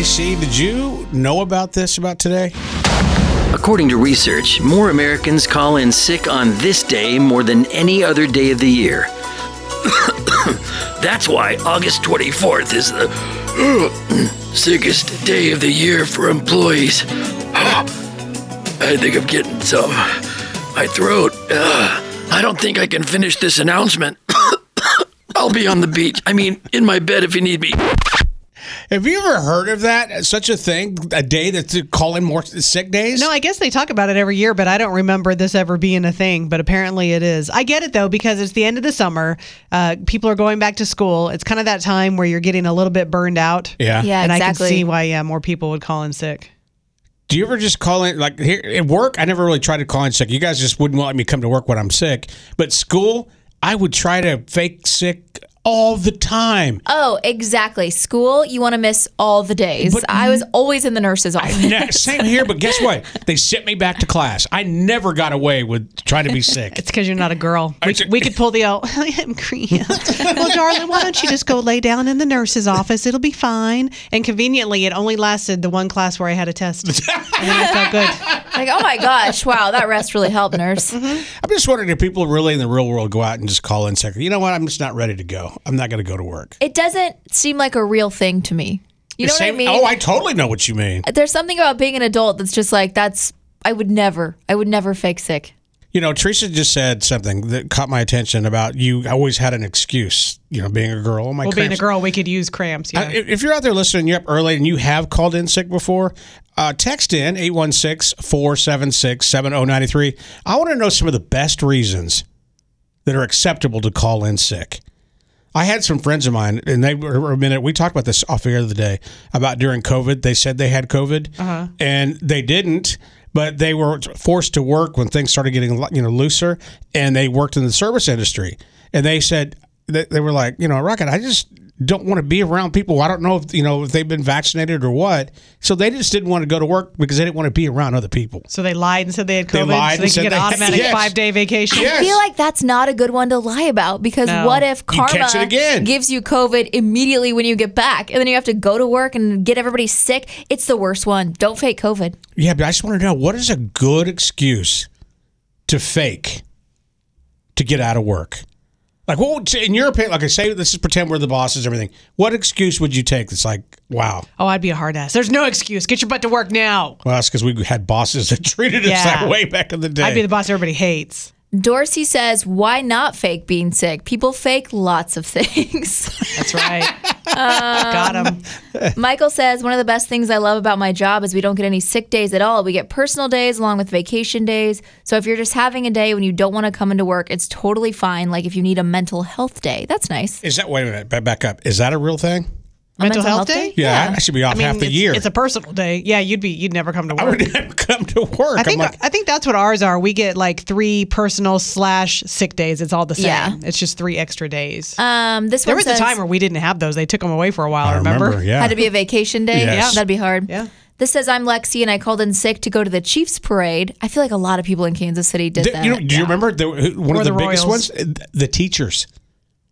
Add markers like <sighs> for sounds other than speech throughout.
JC, did you know about this about today? According to research, more Americans call in sick on this day more than any other day of the year. <coughs> That's why August 24th is the <coughs> sickest day of the year for employees. <coughs> I think I'm getting some. My throat. Uh, I don't think I can finish this announcement. I'll be on the beach. I mean, in my bed if you need me. Have you ever heard of that? Such a thing? A day that's calling more sick days? No, I guess they talk about it every year, but I don't remember this ever being a thing. But apparently it is. I get it though because it's the end of the summer. Uh, people are going back to school. It's kind of that time where you're getting a little bit burned out. Yeah. Yeah, and I can see why yeah more people would call in sick. Do you ever just call in like here at work? I never really tried to call in sick. You guys just wouldn't let me come to work when I'm sick. But school, I would try to fake sick all the time. Oh, exactly. School, you want to miss all the days. But- I was always in the nurse's office. Ne- Same here, but guess what? They sent me back to class. I never got away with trying to be <laughs> sick. It's because you're not a girl. We, ju- we could pull the old, I'm cramped. well, darling, why don't you just go lay down in the nurse's office? It'll be fine. And conveniently, it only lasted the one class where I had a test. and then I felt good. <laughs> like, oh my gosh, wow, that rest really helped, nurse. Mm-hmm. I'm just wondering if people really in the real world go out and just call in sick. You know what? I'm just not ready to go. I'm not going to go to work. It doesn't seem like a real thing to me. You know Same- what I mean? Oh, I totally know what you mean. There's something about being an adult that's just like, that's, I would never, I would never fake sick. You know, Teresa just said something that caught my attention about you always had an excuse, you know, being a girl. Oh, my Well, being a girl, we could use cramps. Yeah. Uh, if if you're out there listening, you're up early and you have called in sick before, uh, text in 816 476 7093. I want to know some of the best reasons that are acceptable to call in sick. I had some friends of mine, and they were a minute. We talked about this off the air the other day about during COVID. They said they had COVID, uh-huh. and they didn't, but they were forced to work when things started getting you know looser, and they worked in the service industry. And they said they, they were like, you know, Rocket, I just don't want to be around people. I don't know if you know if they've been vaccinated or what. So they just didn't want to go to work because they didn't want to be around other people. so they lied and said they had COVID. They lied so and they said could get an they- automatic Yes. five day vacation. Yes. I feel like that's not a good one to lie about because No. what if karma it again. gives you COVID immediately when you get back and then you have to go to work and get everybody sick? It's the worst one. Don't fake COVID. Yeah, but I just want to know what is a good excuse to fake to get out of work? Like, what would, in your opinion, like I say, this is pretend we're the bosses, and everything. What excuse would you take that's like, wow? Oh, I'd be a hard ass. There's no excuse. Get your butt to work now. Well, that's because we had bosses that <laughs> treated us Yeah. that way back in the day. I'd be the boss everybody hates. Dorsey says, why not fake being sick? People fake lots of <laughs> things. That's right. Um, Got him. <laughs> Michael says, one of the best things I love about my job is we don't get any sick days at all. We get personal days along with vacation days. So if you're just having a day when you don't want to come into work, it's totally fine. Like if you need a mental health day, that's nice. is that wait a minute? Back, back up. Is that a real thing? A Mental health day? Yeah, I should be off I mean, half the it's, year. it's a personal day. Yeah, you'd be you'd never come to work. I would <laughs> never come to work. I think I'm like, I think that's what ours are. We get like three personal slash sick days. It's all the same. Yeah. It's just three extra days. Um, this there one was says, a time where we didn't have those. They took them away for a while. I remember? remember. Yeah. had to be a vacation day. Yes. Yeah, that'd be hard. Yeah. This says I'm Lexi and I called in sick to go to the Chiefs parade. I feel like a lot of people in Kansas City did Th- that. you know, do you remember the, one Or of the, the biggest ones? The teachers.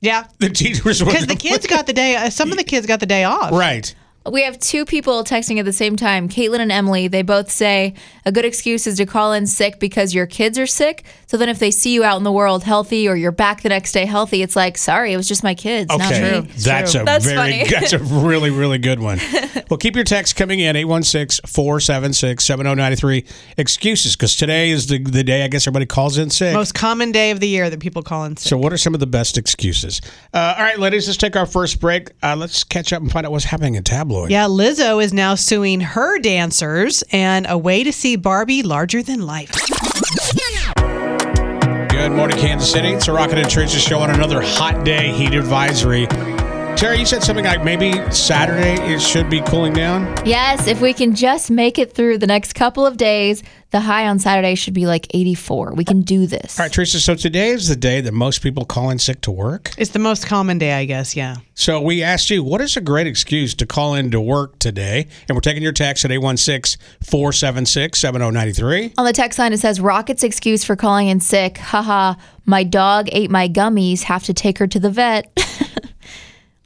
Yeah. The teachers were Because the kids got the day. Uh, some of the kids got the day off. right. We have two people texting at the same time, Caitlin and Emily. They both say a good excuse is to call in sick because your kids are sick. So then if they see you out in the world healthy or you're back the next day healthy, it's like, sorry, it was just my kids. not Okay, me. that's a That's very funny. <laughs> that's a really really good one. <laughs> well, keep your text coming in 816-476-7093 excuses because today is the the day I guess everybody calls in sick. Most common day of the year that people call in sick. so what are some of the best excuses? Uh, all right, ladies, let's take our first break. Uh, let's catch up and find out what's happening in tabloid. Yeah, Lizzo is now suing her dancers and a way to see Barbie larger than life. Good morning, Kansas City. It's a Rocket and Teresa show on another hot day heat advisory. Terry, you said something like maybe Saturday it should be cooling down. Yes, if we can just make it through the next couple of days, the high on Saturday should be like 84. We can do this. All right, Teresa. So today is the day that most people call in sick to work. It's the most common day, I guess. Yeah. So we asked you, what is a great excuse to call in to work today? And we're taking your text at 816 476 7093. On the text line, it says Rocket's excuse for calling in sick. Haha, my dog ate my gummies. Have to take her to the vet. <laughs>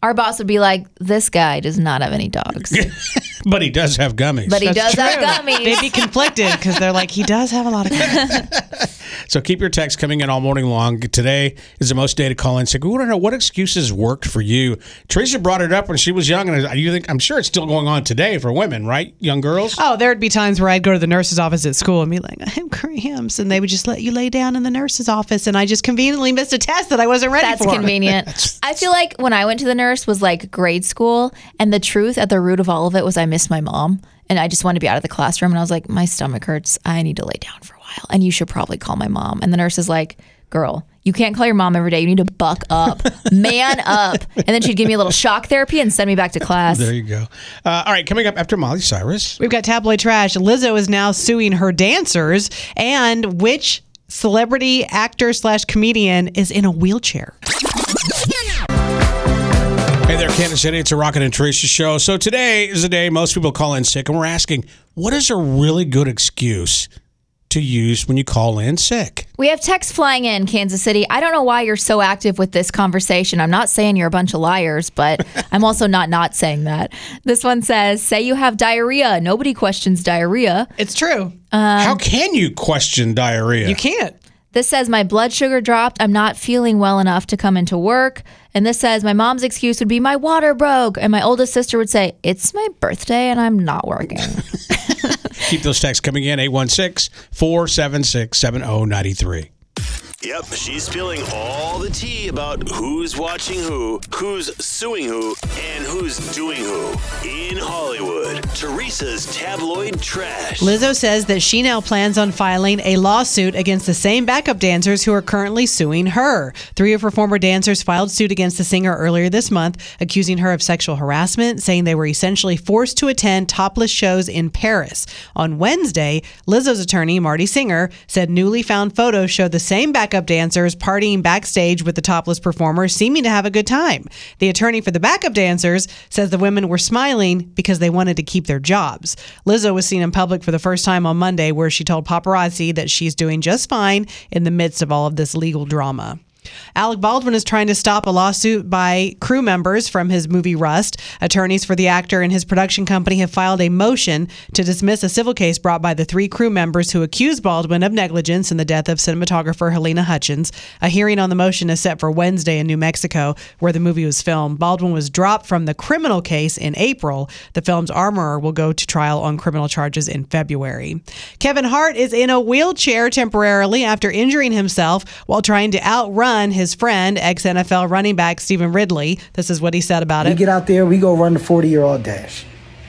Our boss would be like, this guy does not have any dogs. <laughs> But he does have gummies. But he That's does have gummies. They'd be conflicted because they're like, he does have a lot of gummies. <laughs> So keep your texts coming in all morning long. Today is the most day to call in sick. We want to know what excuses worked for you. Teresa brought it up when she was young, and I you think I'm sure it's still going on today for women, right? Young girls. Oh, there'd be times where I'd go to the nurse's office at school and be like, I have cramps. And they would just let you lay down in the nurse's office. And I just conveniently missed a test that I wasn't ready That's for. <laughs> That's convenient. I feel like when I went to the nurse was like grade school, and the truth at the root of all of it was I missed my mom, and I just wanted to be out of the classroom, and I was like, my stomach hurts. I need to lay down for a while, and you should probably call my mom. And the nurse is like, girl. You can't call your mom every day. You need to buck up, man <laughs> up. And then she'd give me a little shock therapy and send me back to class. There you go. Uh, all right, coming up after Miley Cyrus. We've got tabloid trash. Lizzo is now suing her dancers. And which celebrity, actor, slash comedian is in a wheelchair? Hey there, Kansas City. It's a Rocket and Teresa show. So today is the day most people call in sick, and we're asking, what is a really good excuse to use when you call in sick? We have text flying in, Kansas City. I don't know why you're so active with this conversation. I'm not saying you're a bunch of liars, but <laughs> I'm also not not saying that. This one says, say you have diarrhea. Nobody questions diarrhea. It's true. Um, How can you question diarrhea? you can't. This says, my blood sugar dropped. I'm not feeling well enough to come into work. And this says, my mom's excuse would be, my water broke. And my oldest sister would say, it's my birthday and I'm not working. <laughs> Keep those texts coming in 816 476 7093. Yep, she's spilling all the tea about who's watching who, who's suing who, and who's doing who. In Hollywood, Teresa's tabloid trash. Lizzo says that she now plans on filing a lawsuit against the same backup dancers who are currently suing her. Three of her former dancers filed suit against the singer earlier this month, accusing her of sexual harassment, saying they were essentially forced to attend topless shows in Paris. On Wednesday, Lizzo's attorney, Marty Singer, said newly found photos showed the same backup dancers partying backstage with the topless performers, seeming to have a good time. The attorney for the backup dancers says the women were smiling because they wanted to keep their jobs. Lizzo was seen in public for the first time on Monday, where she told paparazzi that she's doing just fine in the midst of all of this legal drama. Alec Baldwin is trying to stop a lawsuit by crew members from his movie Rust. Attorneys for the actor and his production company have filed a motion to dismiss a civil case brought by the three crew members who accused Baldwin of negligence in the death of cinematographer Halyna Hutchins. A hearing on the motion is set for Wednesday in New Mexico, where the movie was filmed. Baldwin was dropped from the criminal case in April. The film's armorer will go to trial on criminal charges in February. Kevin Hart is in a wheelchair temporarily after injuring himself while trying to outrun his friend, ex NFL running back Stevan Ridley. This is what he said about We it. We get out there, we go run the 40 year old dash.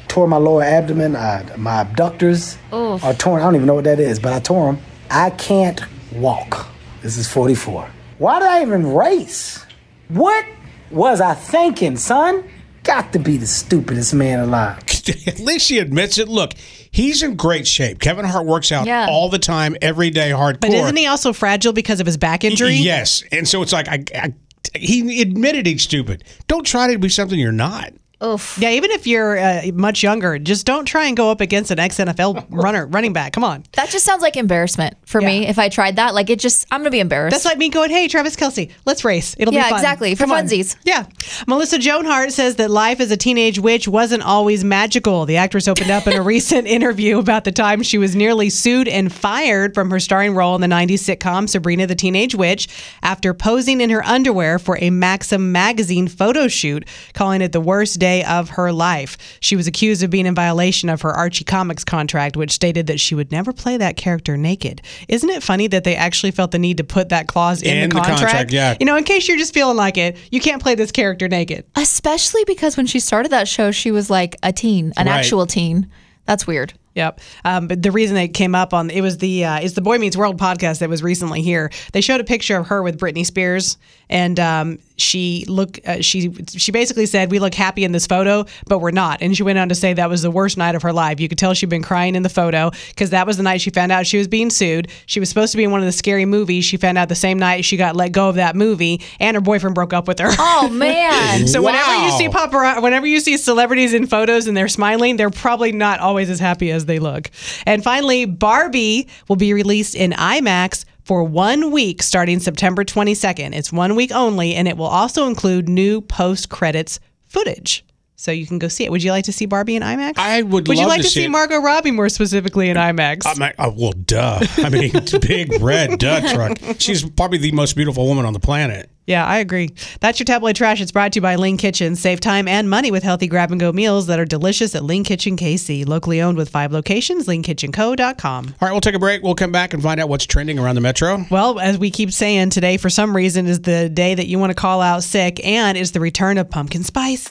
Tore my lower abdomen, I, my abductors are torn. I don't even know what that is, but I tore them. I can't walk. This is 44. Why did I even race? What was I thinking, son? Got to be the stupidest man alive. <laughs> At least she admits it. Look, he's in great shape. Kevin Hart works out Yeah. all the time, every day, hardcore. But isn't he also fragile because of his back injury? Yes. And so it's like, I, I, he admitted he's stupid. Don't try to be something you're not. Oof. Yeah, even if you're uh, much younger, just don't try and go up against an ex NFL <laughs> runner, running back. Come on. That just sounds like embarrassment for me if I tried that. Like, it just, I'm going to be embarrassed. That's like me going, "Hey, Travis Kelce, let's race. It'll Yeah, be fun." Yeah, exactly, for Come on. funsies. Yeah. Melissa Joan Hart says that life as a teenage witch wasn't always magical. The actress opened up in a <laughs> recent interview about the time she was nearly sued and fired from her starring role in the 90s sitcom Sabrina the Teenage Witch after posing in her underwear for a Maxim magazine photo shoot, calling it the worst day of her life. She was accused of being in violation of her Archie Comics contract, which stated that she would never play that character naked. Isn't it funny that they actually felt the need to put that clause in, In the the contract? contract, yeah. You know, in case you're just feeling like it, you can't play this character naked. Especially because when she started that show, she was like a teen, an Right. actual teen. That's weird. Yep. Um, but the reason it came up on it was the uh, it's the Boy Meets World podcast that was recently here. They showed a picture of her with Britney Spears, and um, she look uh, she she basically said we look happy in this photo, but we're not. And she went on to say that was the worst night of her life. You could tell she'd been crying in the photo because that was the night she found out she was being sued. She was supposed to be in one of the scary movies. She found out the same night she got let go of that movie, and her boyfriend broke up with her. Oh, man. <laughs> So whenever you see paparazzi, whenever you see celebrities in photos and they're smiling, they're probably not always as happy as they look. And finally, Barbie will be released in IMAX for one week starting September 22nd. It's one week only, and it will also include new post credits footage. So you can go see it. Would you like to see Barbie in IMAX? I would Would you like to see see. Margot Robbie more specifically in IMAX? I'm like, oh, uh, well, duh. I mean, <laughs> big red duh truck. She's probably the most beautiful woman on the planet. Yeah, I agree. That's your tabloid trash. It's brought to you by Lean Kitchen. Save time and money with healthy grab and go meals that are delicious at Lean Kitchen KC. Locally owned with five locations, leankitchenco.com. All right, we'll take a break. We'll come back and find out what's trending around the metro. Well, as we keep saying, today for some reason is the day that you want to call out sick and is the return of pumpkin spice.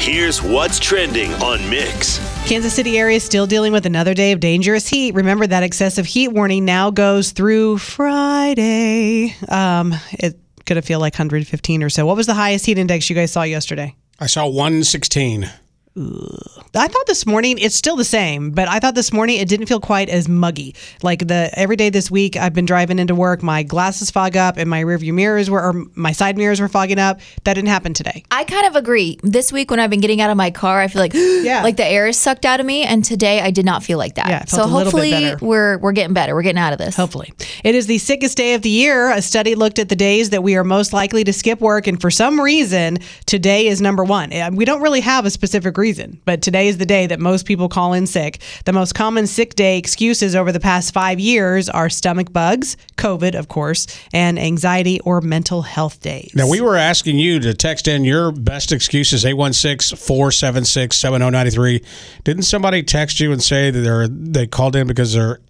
Here's what's trending on Mix. Kansas City area is still dealing with another day of dangerous heat. Remember that excessive heat warning now goes through Friday. Um, it's going to feel like 115 or so. What was the highest heat index you guys saw yesterday? I saw 116. I thought this morning it's still the same, but I thought this morning it didn't feel quite as muggy. Like the every day this week, I've been driving into work, my glasses fog up, and my rearview mirrors were, or my side mirrors were fogging up. That didn't happen today. I kind of agree. This week when I've been getting out of my car, I feel like <gasps> Yeah. like the air is sucked out of me, and today I did not feel like that. Yeah, so felt a little bit hopefully we're we're getting better. We're getting out of this. Hopefully. It is the sickest day of the year. A study looked at the days that we are most likely to skip work, and for some reason, today is number one. We don't really have a specific reason, but today is the day that most people call in sick. The most common sick day excuses over the past five years are stomach bugs, COVID, of course, and anxiety or mental health days. Now, we were asking you to text in your best excuses, 816 476 7093. Didn't somebody text you and say that they called in because their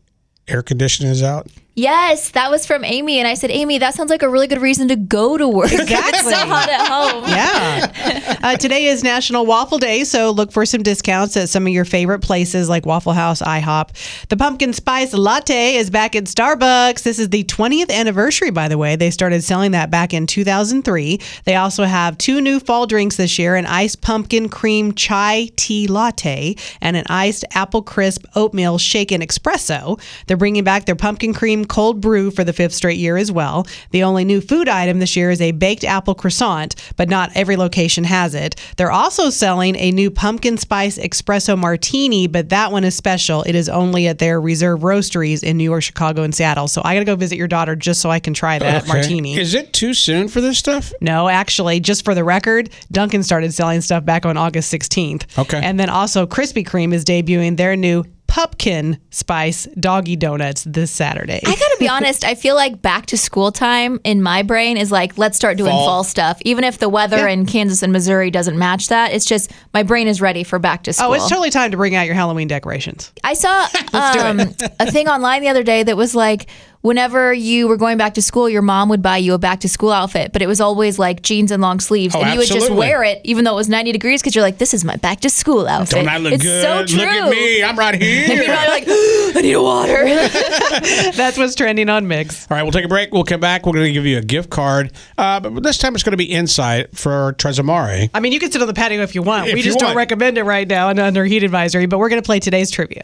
air conditioning is out? Yes, that was from Amy, and I said, Amy, that sounds like a really good reason to go to work. <laughs> it's Exactly. so hot at home. Yeah. Uh, today is National Waffle Day, so look for some discounts at some of your favorite places like Waffle House, IHOP. The pumpkin spice latte is back at Starbucks. This is the 20th anniversary, by the way. They started selling that back in 2003. They also have two new fall drinks this year an iced pumpkin cream chai tea latte and an iced apple crisp oatmeal shaken espresso. They're bringing back their pumpkin cream cold brew for the fifth straight year as well. The only new food item this year is a baked apple croissant, but not every location has it. They're also selling a new pumpkin spice espresso martini, but that one is special. It is only at their reserve roasteries in New York, Chicago, and Seattle. So I got to go visit your daughter just so I can try that Okay. martini. Is it too soon for this stuff? No, actually, just for the record, Dunkin' started selling stuff back on August 16th. Okay. And then also Krispy Kreme is debuting their new pumpkin spice doggy donuts this Saturday. I gotta be <laughs> honest, I feel like back to school time in my brain is like, let's start doing Fall. fall, stuff. Even if the weather Yeah. in Kansas and Missouri doesn't match that, it's just my brain is ready for back to school. Oh, it's totally time to bring out your Halloween decorations. I saw <laughs> um, a thing online the other day that was like, whenever you were going back to school, your mom would buy you a back to school outfit, but it was always like jeans and long sleeves, Oh, and you would just wear it even though it was 90 degrees because you're like, this is my back to school outfit. Don't I look it's good? so true. Look at me. I'm right And <laughs> here. you're like, I need water. <laughs> That's what's trending on Mix. All right, we'll take a break. We'll come back. We're going to give you a gift card. Uh, but this time it's going to be inside for Trezo Mare. I mean, you can sit on the patio if you want. If we just don't want. recommend it right now under heat advisory, but we're going to play today's trivia.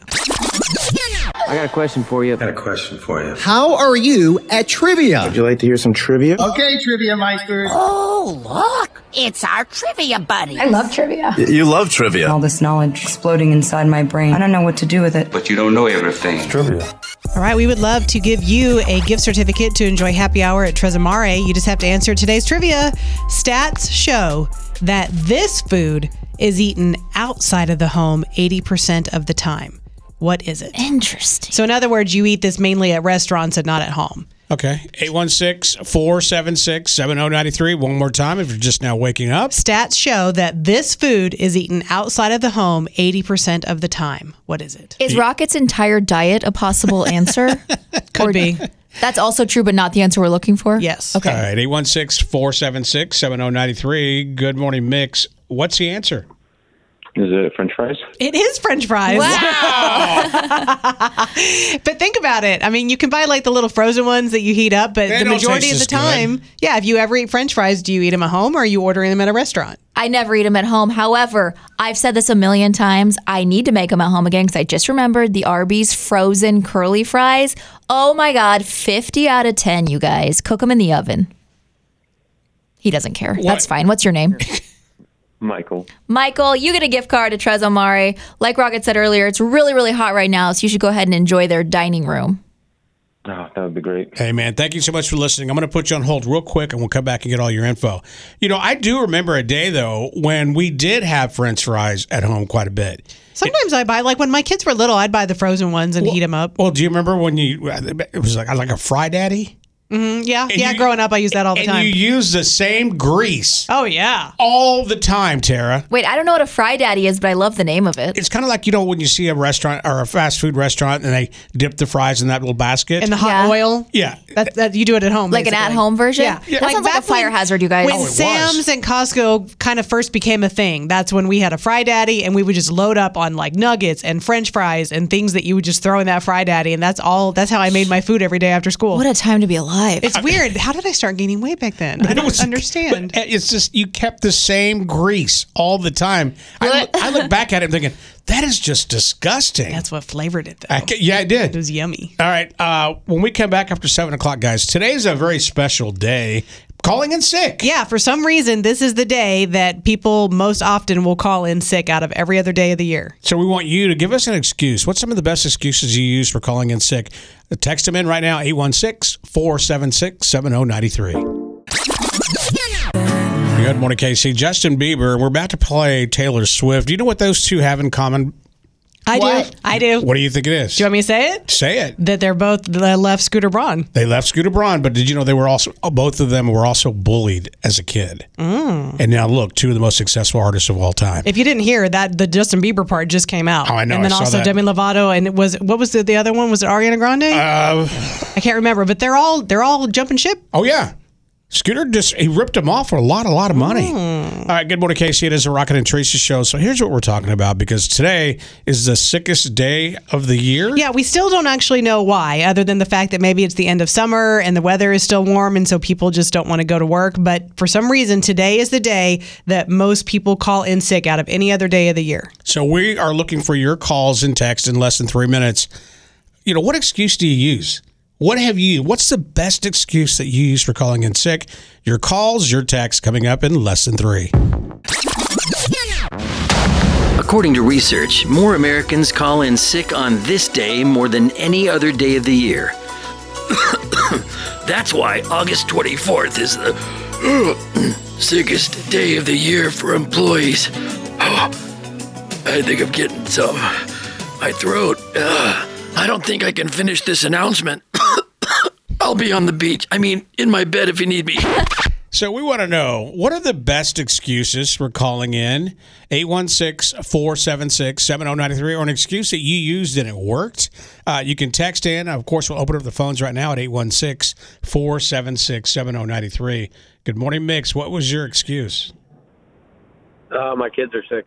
I got a question for you. I got a question for you. How are you at trivia? Would you like to hear some trivia? Okay, Trivia Meister. Oh, look! It's our trivia buddy. I love trivia. You love trivia. All this knowledge exploding inside my brain. I don't know what to do with it. But you don't know everything. Trivia. All right, we would love to give you a gift certificate to enjoy happy hour at Trezo Mare. You just have to answer today's trivia. Stats show that this food is eaten outside of the home 80% of the time. What is it? Interesting. So, in other words, you eat this mainly at restaurants and not at home. Okay. 816 476 7093. One more time if you're just now waking up. Stats show that this food is eaten outside of the home 80% of the time. What is it? Is Rocket's entire diet a possible <laughs> answer? Could be. That's also true, but not the answer we're looking for? Yes. Okay. All right. 816 476 7093. Good morning, Mix. What's the answer? Is it French fries? It is French fries. Wow! <laughs> but think about it. I mean, you can buy like the little frozen ones that you heat up, but They the majority of the as time, yeah, if you ever eat French fries, do you eat them at home or are you ordering them at a restaurant? I never eat them at home. However, I've said this a million times. I need to make them at home again because I just remembered the Arby's frozen curly fries. Oh my God, 50 out of 10, you guys. Cook them in the oven. He doesn't care. That's fine. What's your name? Michael. Michael, you get a gift card to Trezo Mare. Like Rocket said earlier, it's really, really hot right now, so you should go ahead and enjoy their dining room. Oh, that would be great. Hey, man, thank you so much for listening. I'm going to put you on hold real quick and we'll come back and get all your info. You know, I do remember a day, though, when we did have french fries at home quite a bit. Sometimes I buy like when my kids were little, I'd buy the frozen ones and heat them up. Well, do you remember when you, it was like, I like a Fry Daddy? Hmm yeah, And yeah. you- growing up, I used that all the and time. you use the same grease oh yeah. all the time, Tara. Wait, I don't know what a fry daddy is, but I love the name of it. It's kind of like, you know, when you see a restaurant or a fast food restaurant and they dip the fries in that little basket. And the hot Yeah. oil. yeah. That, that you do it at home, Like an at-home version? Yeah, That sounds like a fire when- hazard, you guys. When Oh, it was. Sam's and Costco kind of first became a thing, that's when we had a fry daddy, and we would just load up on like nuggets and French fries and things that you would just throw in that fry daddy, and that's all. That's how I made my food every day after school. What a time to be alive. It's weird. How did I start gaining weight back then? I don't was- understand. It's just you kept the same grease all the time. I, look- I look back at it thinking that is just disgusting. That's what flavored it, though. I yeah, I did. It was yummy. All right. Uh, when we come back after seven o'clock, guys, today's a very special day. Calling in sick. Yeah, for some reason, this is the day that people most often will call in sick out of every other day of the year. So we want you to give us an excuse. What's some of the best excuses you use for calling in sick? Text them in right now, 816-476-7093. Good morning, Casey. Justin Bieber. We're about to play Taylor Swift. Do you know what those two have in common? I do. I do. What do you think it is? Do you want me to say it? Say it. That they're both the left Scooter Braun. They left Scooter Braun, but did you know they were also both of them were also bullied as a kid? Mm. And now look, two of the most successful artists of all time. If you didn't hear that, the Justin Bieber part just came out. Oh, I know, And then I saw also that. Demi Lovato, and it was what was the, the other one? Was it Ariana Grande? Uh, I can't remember, but they're all they're all jumping ship. oh yeah. Scooter just he ripped him off for a lot, a lot of money. Hmm. All right, good morning, Casey. It is a Rocket and Tracy show. So here's what we're talking about because today is the sickest day of the year. Yeah, we still don't actually know why, other than the fact that maybe it's the end of summer and the weather is still warm, and so people just don't want to go to work. But for some reason, today is the day that most people call in sick out of any other day of the year. So we are looking for your calls and texts in less than three minutes. You know, what excuse do you use? What have you? What's the best excuse that you use for calling in sick? Your calls, your texts coming up in less than three. According to research, more Americans call in sick on this day more than any other day of the year. <coughs> That's why August 24th is the <coughs> sickest day of the year for employees. Oh, <gasps> I think I'm getting some. My throat. Ugh. <sighs> I don't think I can finish this announcement. I'll be on the beach. I mean, in my bed if you need me. So we want to know what are the best excuses for calling in 816-476-7093 or an excuse that you used and it worked. Uh, you can text in. Of course, we'll open up the phones right now at 816-476-7093. Good morning, Mix. What was your excuse? Uh, my kids are sick.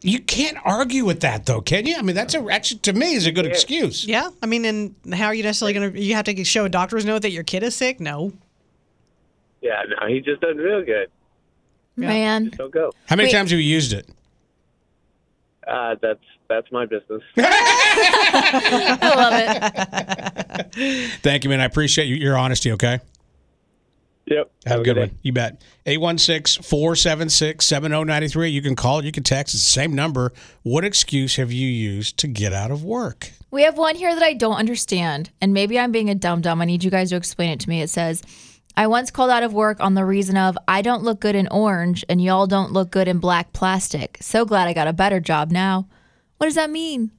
You can't argue with that, though, can you? I mean, that's a actually to me is a good excuse. Yeah, I mean, and how are you necessarily going to? You have to show a doctor's note that your kid is sick? No. Yeah, no, he just doesn't feel good. Man. So go. How many Wait. times have you used it? Uh, that's that's my business. <laughs> I love it. Thank you, man. I appreciate you, your honesty. Okay. Yep. Have, a good, one. You bet. 816 476 7093. You can call, you can text. It's the same number. What excuse have you used to get out of work? We have one here that I don't understand, and maybe I'm being a dumb dum. I need you guys to explain it to me. It says, I once called out of work on the reason of I don't look good in orange and y'all don't look good in black plastic. So glad I got a better job now. What does that mean?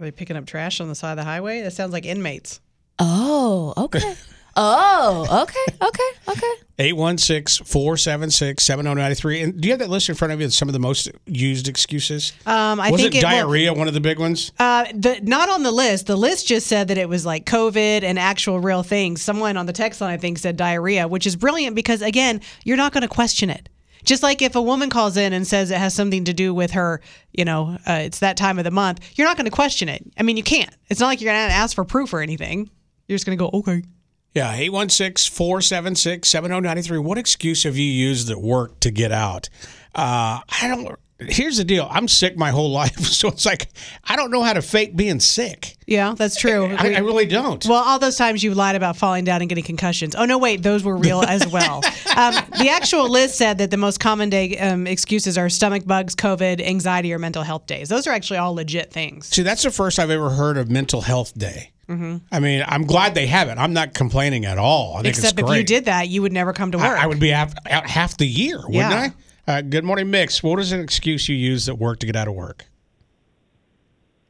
Are they picking up trash on the side of the highway? That sounds like inmates. Oh, okay. <laughs> oh, okay, okay, okay. 816 476 7093. And do you have that list in front of you? Of some of the most used excuses? Um, I was think it it will- diarrhea one of the big ones? Uh, the not on the list. The list just said that it was like COVID and actual real things. Someone on the text line, I think, said diarrhea, which is brilliant because again, you're not going to question it. Just like if a woman calls in and says it has something to do with her, you know, uh, it's that time of the month, you're not going to question it. I mean, you can't. It's not like you're going to ask for proof or anything. You're just going to go, okay. Yeah, 816 476 7093. What excuse have you used that worked to get out? Uh, I don't. Here's the deal. I'm sick my whole <laughs> life, <laughs> so it's like I don't know how to fake being sick. Yeah, that's true. I, I really don't. Well, all those times you lied about falling down and getting concussions. Oh no, wait, those were real as <laughs> well. Um, the actual list said that the most common day um, excuses are stomach bugs, COVID, anxiety, or mental health days. Those are actually all legit things. See, that's the first I've ever heard of mental health day. I mean, I'm glad they have it. I'm not complaining at all. I think Except it's if you did that, you would never come to work. I, I would be half, out half the year, wouldn't Yeah. I? Uh, good morning, Mix. What is an excuse you use at work to get out of work?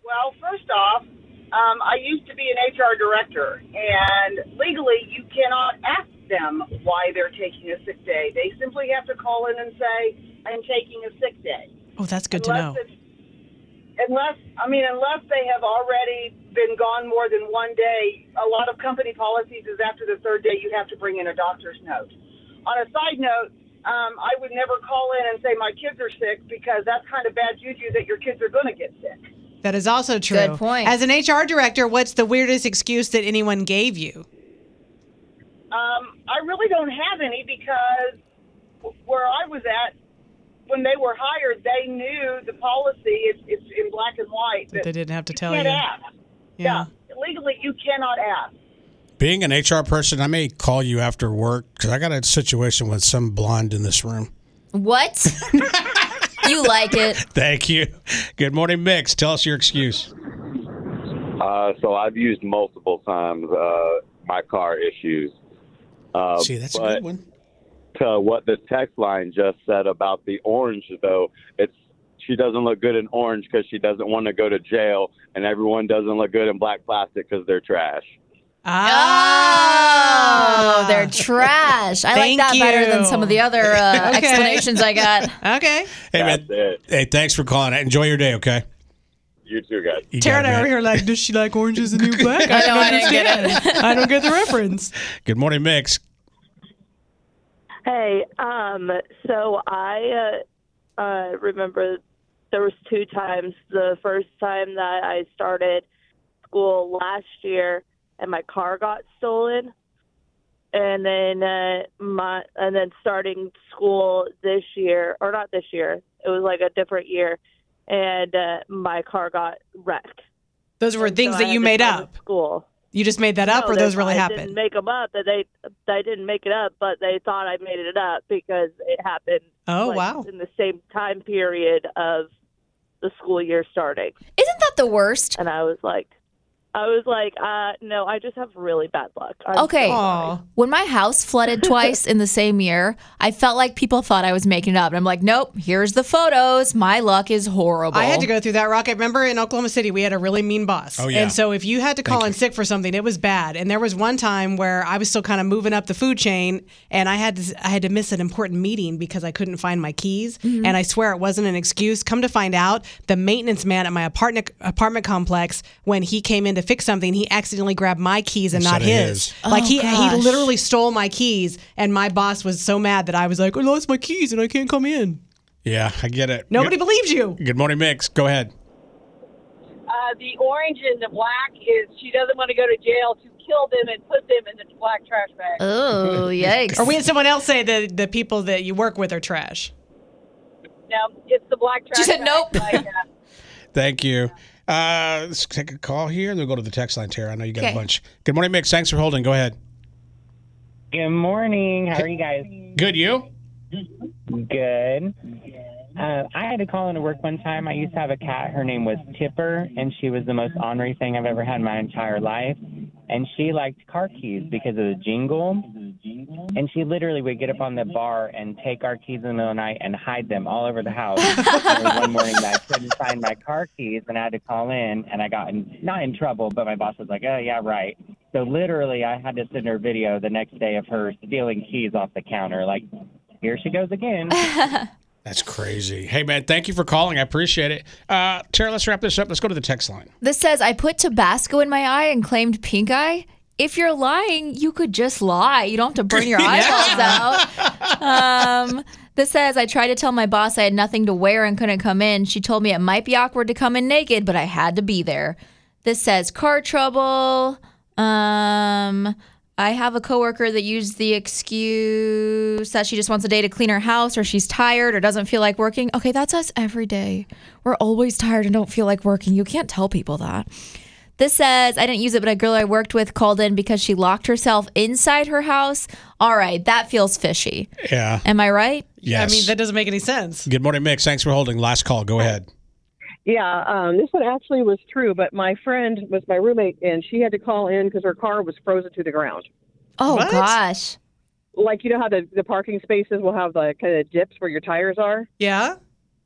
Well, first off, um, I used to be an HR director, and legally, you cannot ask them why they're taking a sick day. They simply have to call in and say, "I'm taking a sick day." oh, that's good to know. Unless I mean unless they have already been gone more than one day, a lot of company policies is after the third day you have to bring in a doctor's note. On a side note, um, I would never call in and say my kids are sick because that's kind of bad juju that your kids are going to get sick. That is also true. Good point. As an HR director, what's the weirdest excuse that anyone gave you? Um, I really don't have any because where I was at, when they were hired, they knew the policy. It's, it's in black and white. That they didn't have to tell can't you. ask. Yeah. legally you cannot ask. Being an HR person, I may call you after work because I got a situation with some blonde in this room. What? <laughs> you like it? Thank you. Good morning, Mix. Tell us your excuse. Uh, so I've used multiple times uh, my car issues. Uh, See, that's a good one. To what the text line just said about the orange, though, it's she doesn't look good in orange because she doesn't want to go to jail, and everyone doesn't look good in black plastic because they're trash. Oh, they're trash. I like Thank that better than some of the other uh, <laughs> Okay. explanations I got. <laughs> Okay. Hey, man. Hey, thanks for calling. Enjoy your day, okay? You too, guys. You Tara and I man. were here like, does she like oranges and <laughs> new black? I know, don't I get understand. I don't get the reference. Good morning, Mix. Hey, um, so I uh, uh, remember there was two times. The first time that I started school last year, and my car got stolen, and then uh, my and then starting school this year, or not this year, it was like a different year, and uh, my car got wrecked. Those were And things so that you made up. School. You just made that up, No, or those really I happened? didn't make them up. That they they didn't make it up, but they thought I made it up because it happened. Oh, like, wow. In the same time period of the school year starting, Isn't that the worst? and I was like, I was like, uh, no, I just have really bad luck. I'm Okay. so sorry. When my house flooded <laughs> twice in the same year, I felt like people thought I was making it up. And I'm like, nope, here's the photos. My luck is horrible. I had to go through that, Rocket. Remember in Oklahoma City, we had a really mean boss. Oh, yeah. And so if you had to call in sick for something, it was bad. And there was one time where I was still kind of moving up the food chain, and I had to I had to miss an important meeting because I couldn't find my keys. Mhm. And I swear it wasn't an excuse. Come to find out, the maintenance man at my apartment apartment complex, when he came in to fix something, he accidentally grabbed my keys and not Instead of his. his. Like Oh, he he gosh. literally stole my keys, and my boss was so mad that I was like, I lost my keys and I can't come in. Yeah, I get it. Nobody Good, believes you. good morning, Mix. Go ahead. Uh, the orange and the black is she doesn't want to go to jail to kill them and put them in the black trash bag. Oh, <laughs> yikes. Or we had someone else say that the people that you work with are trash. No, it's the black trash. She said bag. nope. Like, uh, <laughs> Thank you. Uh, let's take a call here, and then we'll go to the text line, Tara. I know you got Okay. a bunch. Good morning, Mix. Thanks for holding. Go ahead. Good morning. How are you guys? Good, you? Good. Uh, I had to call into work one time. I used to have a cat. Her name was Tipper, and she was the most ornery thing I've ever had in my entire life. And she liked car keys because of the jingle. And she literally would get up on the bar and take our keys in the middle of the night and hide them all over the house. <laughs> there was one morning that I couldn't find my car keys, and I had to call in, and I got in, not in trouble, but my boss was like, "Oh yeah, right." So literally, I had to send her video the next day of her stealing keys off the counter. Like, here she goes again. <laughs> That's crazy. Hey, man, thank you for calling. I appreciate it. Uh, Tara, let's wrap this up. Let's go to the text line. This says, I put Tabasco in my eye and claimed pink eye. If you're lying, you could just lie. You don't have to burn your <laughs> eyeballs out. Um, this says, I tried to tell my boss I had nothing to wear and couldn't come in. She told me it might be awkward to come in naked, but I had to be there. This says, car trouble. Um, I have a coworker that used the excuse that she just wants a day to clean her house or she's tired or doesn't feel like working. Okay, that's us every day. We're always tired and don't feel like working. You can't tell people that. This says, I didn't use it, but a girl I worked with called in because she locked herself inside her house. All right, that feels fishy. Yeah. Am I right? Yes. I mean, that doesn't make any sense. Good morning, Mix. Thanks for holding. Last call. Go ahead. Yeah, um, this one actually was true, but my friend was my roommate, and she had to call in because her car was frozen to the ground. Oh What? gosh. Like you know how the the parking spaces will have the kind of dips where your tires are. Yeah.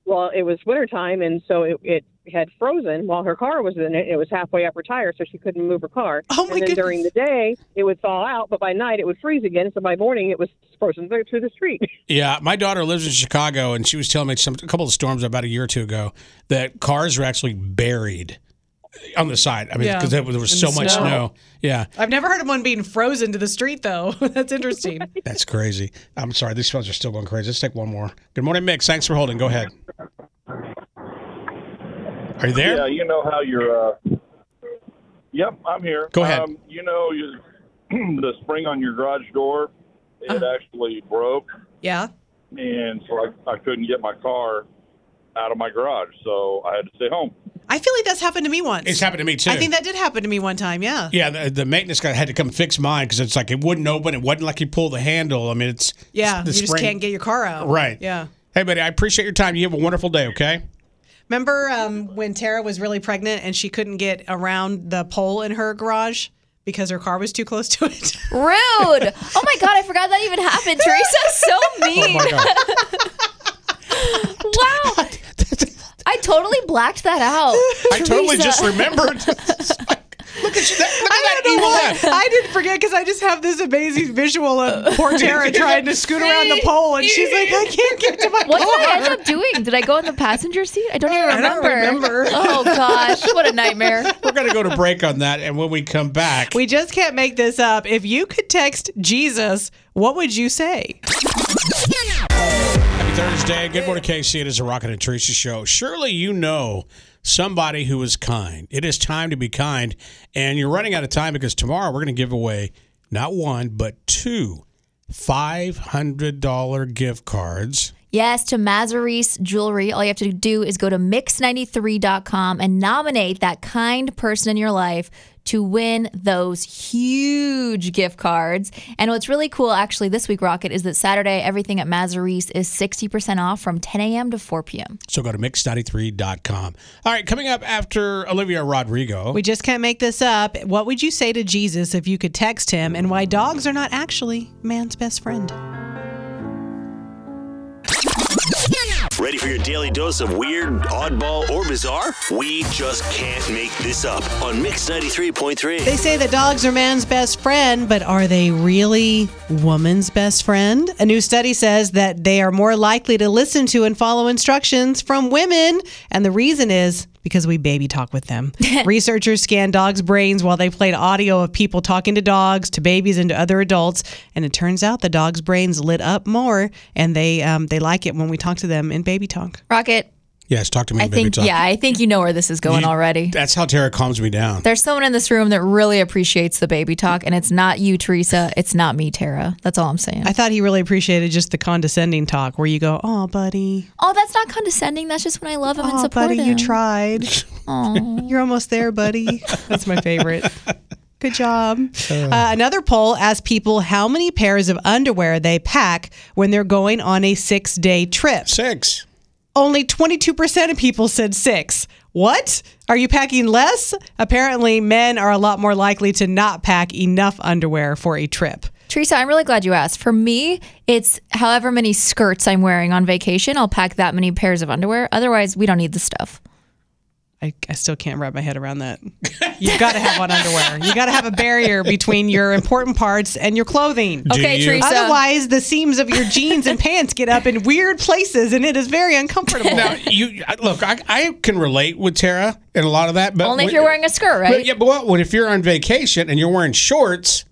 Well, it was wintertime, and so it, it had frozen while her car was in it. It was halfway up her tire, so she couldn't move her car. Oh, my And then goodness. during the day, it would thaw out, but by night it would freeze again. So by morning, it was frozen to to the street. <laughs> Yeah, my daughter lives in Chicago, and she was telling me some a couple of storms about a year or two ago that cars were actually buried on the side. I mean, Yeah. because there was In so the much snow. snow. Yeah, I've never heard of one being frozen to the street though. <laughs> That's interesting. <laughs> that's crazy. I'm sorry, these phones are still going crazy. Let's take one more. Good morning, Mix. Thanks for holding. Go ahead. Are you there? Yeah, you know how you're. Uh, yep, I'm here. Go ahead. Um, you know, you, <clears throat> the spring on your garage door, it Uh-huh. actually broke, Yeah. and so I, I couldn't get my car out of my garage, so I had to stay home. I feel like that's happened to me once. It's happened to me too. I think that did happen to me one time. Yeah. Yeah, the, the maintenance guy had to come fix mine because it's like it wouldn't open. It wasn't like you pull the handle. I mean, it's Yeah. the you just can't get your car out. Right. Yeah. Hey, buddy, I appreciate your time. You have a wonderful day. Okay. Remember um, when Tara was really pregnant and she couldn't get around the pole in her garage because her car was too close to it? Rude. Oh my god, I forgot that even happened. Teresa's so <laughs> mean. Oh <laughs> wow. <laughs> I totally blacked that out. I totally just remembered. Look at you. That, look at that I don't know evil why. laugh. I didn't forget because I just have this amazing visual of <laughs> poor Tara trying to scoot around the pole, and she's like, "I can't get to my What car." did I end up doing? Did I go in the passenger seat? I don't even I don't remember. remember. Oh gosh, what a nightmare. <laughs> We're going to go to break on that. And when we come back, We just can't make this up. If you could text Jesus, what would you say? happy Thursday. Good morning, KC. It is a Rocket and Teresa show. Surely you know somebody who is kind. It is time to be kind. And you're running out of time because tomorrow we're going to give away not one, but two $500 gift cards. Yes, to Mazaris Jewelry. All you have to do is go to mix93.com and nominate that kind person in your life to win those huge gift cards. And what's really cool, actually, this week, Rocket, is that Saturday, everything at Mazaris is 60% off from 10 a.m. to 4 p.m. So go to mix93.com. All right, coming up after Olivia Rodrigo. We just can't make this up. What would you say to Jesus if you could text him, and why dogs are not actually man's best friend? Ready for your daily dose of weird, oddball, or bizarre? We just can't make this up on Mix 93.3. They say that dogs are man's best friend, but are they really woman's best friend? A new study says that they are more likely to listen to and follow instructions from women. And the reason is because we baby talk with them. <laughs> Researchers scanned dogs' brains while they played audio of people talking to dogs, to babies, and to other adults. And it turns out the dogs' brains lit up more, and they um, they like it when we talk to them in baby talk. Rocket, Yes, talk to me, I baby think, talk. yeah, I think you know where this is going You- already. That's how Tara calms me down. There's someone in this room that really appreciates the baby talk, and it's not you, Teresa. It's not me, Tara. That's all I'm saying. I thought he really appreciated just the condescending talk where you go, "Oh, buddy, oh, that's not condescending. That's just when I love him and oh, support buddy, him. you tried. Aw. <laughs> You're almost there, buddy." <laughs> That's my favorite. Good job. Uh, another poll asked people how many pairs of underwear they pack when they're going on a six day trip. Six. Only 22% of people said six. What? Are you packing less? Apparently, men are a lot more likely to not pack enough underwear for a trip. Teresa, I'm really glad you asked. For me, it's however many skirts I'm wearing on vacation, I'll pack that many pairs of underwear. Otherwise, we don't need the stuff. I, I still can't wrap my head around that. <laughs> You've got to have on underwear. You got to have a barrier between your important parts and your clothing. Do Okay, you? Teresa. Otherwise, the seams of your jeans and pants get up in weird places, and it is very uncomfortable. Now, you look. I, I can relate with Tara in a lot of that, but Only if when- you're wearing a skirt, But right? yeah, but what, when if you're on vacation and you're wearing shorts,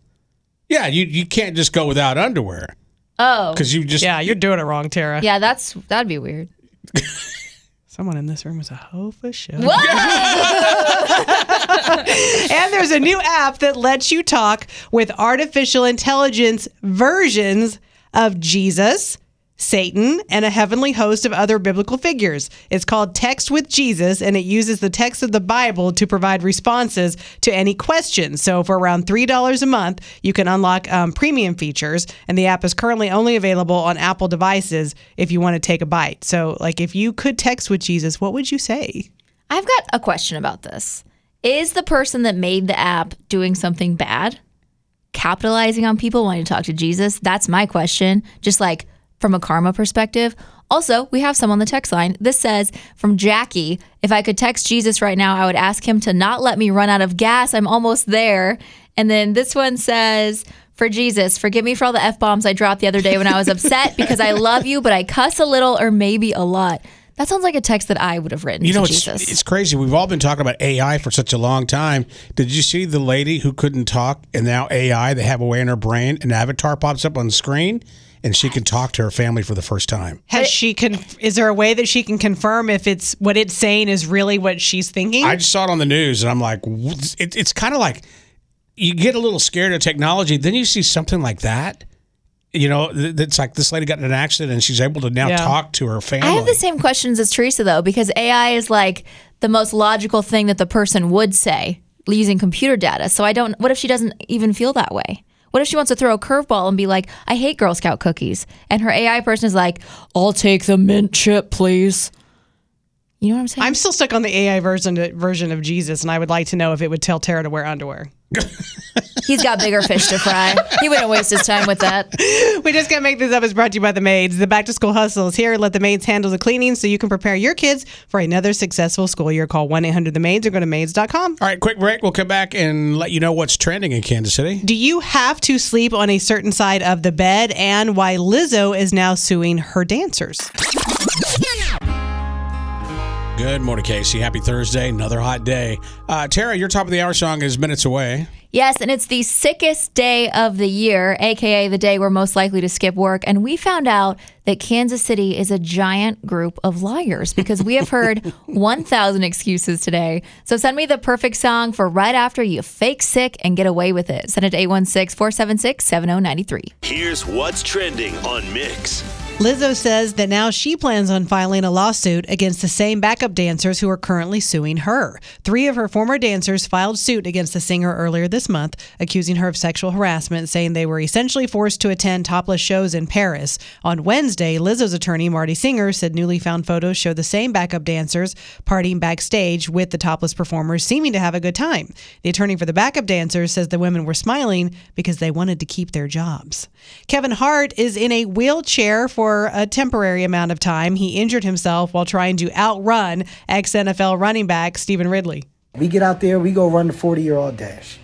yeah, you you can't just go without underwear Oh. because you just yeah, you're doing it wrong, Tara. Yeah, that's that'd be weird. <laughs> Someone in this room is a hoe for sure. <laughs> And there's a new app that lets you talk with artificial intelligence versions of Jesus, Satan, and a heavenly host of other biblical figures. It's called Text with Jesus, and it uses the text of the Bible to provide responses to any questions. So, for around $3 a month, you can unlock um, premium features, and the app is currently only available on Apple devices if you want to take a bite. So, like, if you could text with Jesus, what would you say? I've got a question about this. Is the person that made the app doing something bad? Capitalizing on people wanting to talk to Jesus? That's my question. Just like from a karma perspective. Also, we have some on the text line. This says from Jackie If I could text Jesus right now, I would ask him to not let me run out of gas. I'm almost there. And then this one says, for Jesus, forgive me for all the F bombs I dropped the other day when I was upset because I love you, but I cuss a little or maybe a lot. That sounds like a text that I would have written You know, it's, Jesus. it's crazy. We've all been talking about AI for such a long time. Did you see the lady who couldn't talk and now AI, they have a way in her brain, an avatar pops up on the screen and she can talk to her family for the first time. Has she can? is there a way that she can confirm if it's what it's saying is really what she's thinking? I just saw it on the news and I'm like, it, it's kind of like you get a little scared of technology. Then you see something like that. You know, it's like this lady got in an accident and she's able to now Yeah. talk to her family. I have the same questions as Teresa though, because AI is like the most logical thing that the person would say using computer data. So I don't. What if she doesn't even feel that way? What if she wants to throw a curveball and be like, "I hate Girl Scout cookies," and her AI person is like, "I'll take the mint chip, please." You know what I'm saying? I'm still stuck on the AI version version of Jesus, and I would like to know if it would tell Tara to wear underwear. <laughs> He's got bigger fish to fry. He wouldn't waste his time with that. <laughs> We just can't make this up. It's brought to you by the maids. The back to school hustle is here. Let the maids handle the cleaning so you can prepare your kids for another successful school year. Call 1 800 the maids or go to maids.com. All right, quick break. We'll come back and let you know what's trending in Kansas City. Do you have to sleep on a certain side of the bed and why Lizzo is now suing her dancers? Good morning, Casey. Happy Thursday. Another hot day. Uh, Tara, your top of the hour song is minutes away. Yes, and it's the sickest day of the year, aka the day we're most likely to skip work. And we found out that Kansas City is a giant group of liars because we have heard <laughs> 1,000 excuses today. So send me the perfect song for right after you fake sick and get away with it. Send it to 816 476 7093. Here's what's trending on Mix. Lizzo says that now she plans on filing a lawsuit against the same backup dancers who are currently suing her. Three of her former dancers filed suit against the singer earlier this month, accusing her of sexual harassment, saying they were essentially forced to attend topless shows in Paris. On Wednesday, Lizzo's attorney, Marty Singer, said newly found photos show the same backup dancers partying backstage with the topless performers, seeming to have a good time. The attorney for the backup dancers says the women were smiling because they wanted to keep their jobs. Kevin Hart is in a wheelchair for a temporary amount of time. He injured himself while trying to outrun ex NFL running back Stevan Ridley. We get out there, we go run the 40 year old dash.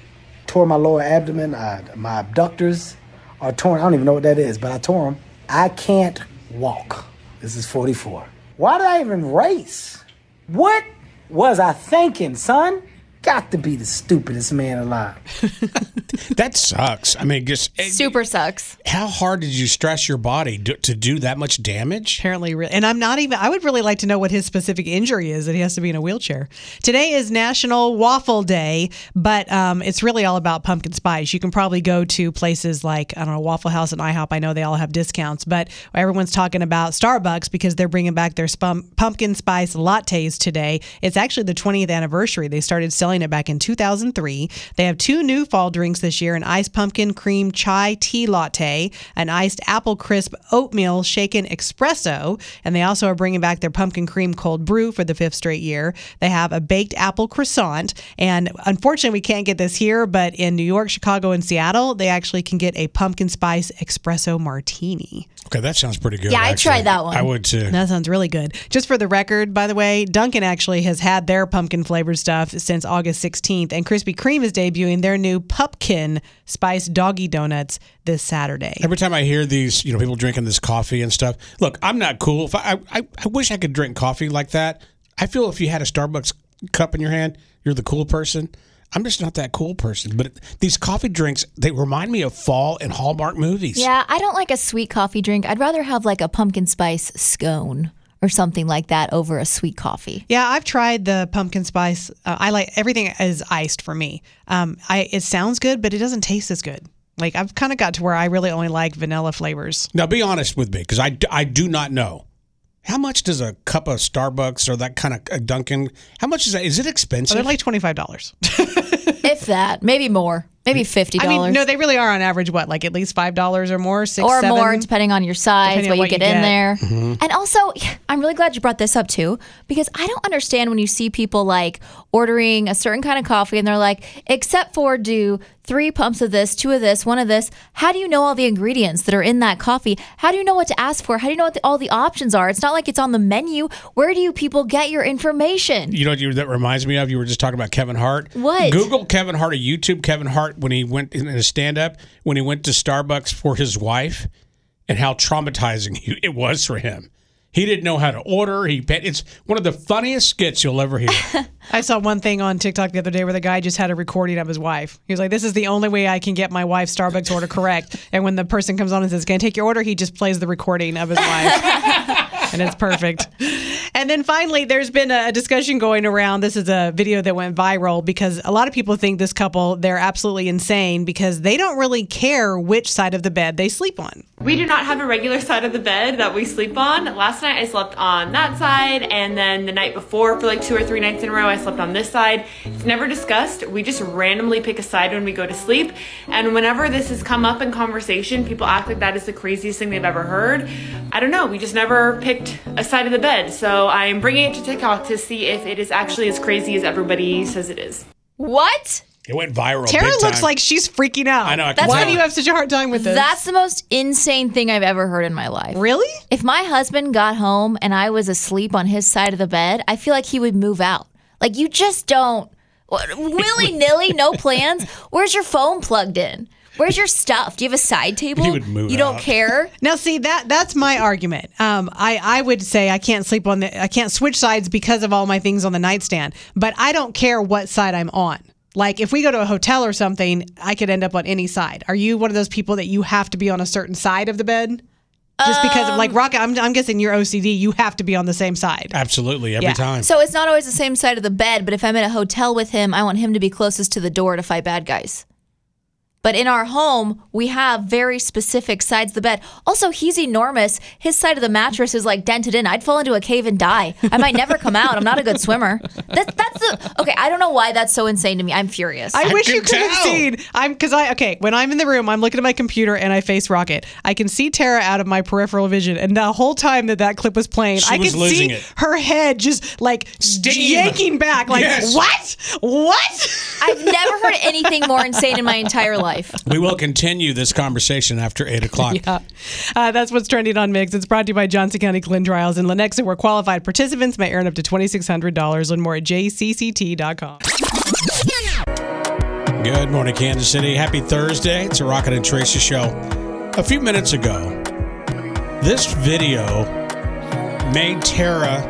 Tore my lower abdomen, I, my abductors are torn. I don't even know what that is, but I tore them. I can't walk. This is 44. Why did I even race? What was I thinking, son? Got to be the stupidest man alive. <laughs> That sucks. I mean, just Super sucks. how hard did you stress your body do, to do that much damage? Apparently, and I'm not even. I would really like to know what his specific injury is that he has to be in a wheelchair. Today is National Waffle Day, but um, it's really all about pumpkin spice. You can probably go to places like I don't know Waffle House and IHOP. I know they all have discounts, but everyone's talking about Starbucks because they're bringing back their spum- pumpkin spice lattes today. It's actually the 20th anniversary. They started selling it back in 2003. They have two new fall drinks this year: an iced pumpkin cream chai tea latte, an iced apple crisp oatmeal shaken espresso, and they also are bringing back their pumpkin cream cold brew for the fifth straight year. They have a baked apple croissant, and unfortunately, we can't get this here, but in New York, Chicago, and Seattle, they actually can get a pumpkin spice espresso martini. Okay, that sounds pretty good. Yeah, I'd actually. try that one. I would too. That sounds really good. Just for the record, by the way, Dunkin' actually has had their pumpkin flavored stuff since August 16th, and Krispy Kreme is debuting their new Pupkin Spice Doggy Donuts this Saturday. Every time I hear these, you know, people drinking this coffee and stuff. Look, I'm not cool. If I, I, I wish I could drink coffee like that. I feel if you had a Starbucks cup in your hand, you're the cool person. I'm just not that cool person. But these coffee drinks, they remind me of fall and Hallmark movies. Yeah, I don't like a sweet coffee drink. I'd rather have like a pumpkin spice scone or something like that over a sweet coffee. Yeah, I've tried the pumpkin spice. Uh, I like everything is iced for me. Um, I it sounds good, but it doesn't taste as good. Like I've kind of got to where I really only like vanilla flavors. Now, be honest with me, because I I do not know. How much does a cup of Starbucks or that kind of a Dunkin'? How much is that? Is it So expensive? they're like twenty five dollars. <laughs> if that, maybe more. Maybe fifty I mean, no, they really are on average. What, like at least five dollars or more, six, or seven? more, depending on your size, Depending what you what you get in get. there. Mm-hmm. And also, <sighs> I'm really glad you brought this up too, because I don't understand when you see people like ordering a certain kind of coffee and they're like, except for do three pumps of this, two of this, one of this. How do you know all the ingredients that are in that coffee? How do you know what to ask for? How do you know what the, all the options are? It's not like it's on the menu. Where do you people get your information? You know what you, that reminds me of? You were just talking about Kevin Hart. What? Google Kevin Hart or YouTube Kevin Hart when he went in a stand up, when he went to Starbucks for his wife, and how traumatizing <laughs> it was for him. He didn't know how to order. He It's one of the funniest skits you'll ever hear. <laughs> I saw one thing on TikTok the other day where the guy just had a recording of his wife. He was like, "This is the only way I can get my wife's Starbucks order correct." <laughs> And when the person comes on and says, "Can I take your order?" he just plays the recording of his wife, <laughs> and it's perfect. And then finally, there's been a discussion going around. This is a video that went viral because a lot of people think this couple they're absolutely insane because they don't really care which side of the bed they sleep on. We do not have a regular side of the bed that we sleep on. Last night I slept on that side, and then the night before, for like two or three nights in a row, I slept on this side. It's never discussed. We just randomly pick a side when we go to sleep. And whenever this has come up in conversation, people act like that is the craziest thing they've ever heard. I don't know. We just never picked a side of the bed. So I'm bringing it to TikTok to see if it is actually as crazy as everybody says it is. What? It went viral. Tara big looks time. like she's freaking out. I know, I can Why do you have such a hard time with this? That's the most insane thing I've ever heard in my life. Really? If my husband got home and I was asleep on his side of the bed, I feel like he would move out. Like you just don't willy <laughs> nilly, no plans. Where's your phone plugged in? Where's your stuff? Do you have a side table? He would move you don't out. care. <laughs> Now, see that that's my argument. Um, I I would say I can't sleep on the I can't switch sides because of all my things on the nightstand. But I don't care what side I'm on. Like if we go to a hotel or something, I could end up on any side. Are you one of those people that you have to be on a certain side of the bed? Just because of like Um, Rocket, I'm, I'm guessing you're OCD. You have to be on the same side. Absolutely, every Yeah. time. So it's not always the same side of the bed, but if I'm in a hotel with him, I want him to be closest to the door to fight bad guys. But in our home, we have very specific sides of the bed. Also, he's enormous. His side of the mattress is like dented in. I'd fall into a cave and die. I might never come out. I'm not a good swimmer. That, that's the okay. I don't know why that's so insane to me. I'm furious. I, wish you could have seen. I'm because I okay. When I'm in the room, I'm looking at my computer and I face Rocket. I can see Tara out of my peripheral vision, and the whole time that that clip was playing, She I was could see it. her head just like Steam. yanking back. Like Yes. what? What? I've never heard anything more insane in my entire life. <laughs> we will continue this conversation after 8 o'clock. <laughs> Yeah. Uh, that's what's trending on Mix. It's brought to you by Johnson County Clin Trials and Lenexa, where qualified participants may earn up to $2,600. Learn more at jcct.com. Good morning, Kansas City. Happy Thursday. It's a Rocket and Teresa show. A few minutes ago, this video made Tara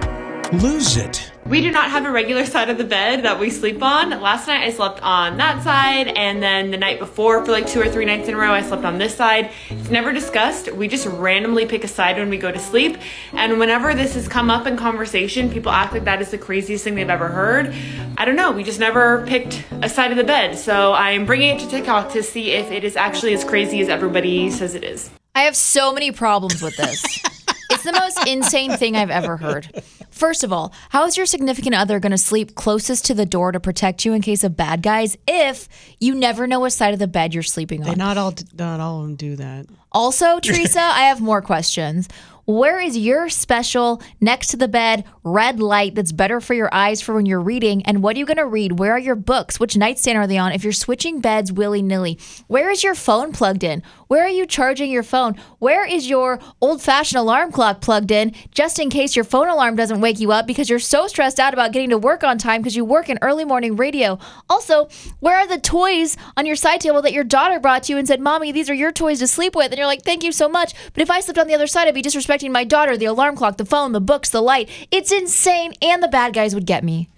lose it. We do not have a regular side of the bed that we sleep on. Last night I slept on that side, and then the night before, for like two or three nights in a row, I slept on this side. It's never discussed. We just randomly pick a side when we go to sleep. And whenever this has come up in conversation, people act like that is the craziest thing they've ever heard. I don't know. We just never picked a side of the bed. So I'm bringing it to TikTok to see if it is actually as crazy as everybody says it is. I have so many problems with this. <laughs> it's the most insane thing I've ever heard. First of all, how is your significant other going to sleep closest to the door to protect you in case of bad guys if you never know what side of the bed you're sleeping on? They not all not all of them do that. Also, Teresa, I have more questions. Where is your special next to the bed red light that's better for your eyes for when you're reading? And what are you going to read? Where are your books? Which nightstand are they on? If you're switching beds willy nilly, where is your phone plugged in? Where are you charging your phone? Where is your old fashioned alarm clock plugged in just in case your phone alarm doesn't wake you up because you're so stressed out about getting to work on time because you work in early morning radio? Also, where are the toys on your side table that your daughter brought to you and said, Mommy, these are your toys to sleep with? And you're like, Thank you so much. But if I slept on the other side, I'd be disrespecting my daughter, the alarm clock, the phone, the books, the light. It's insane. And the bad guys would get me.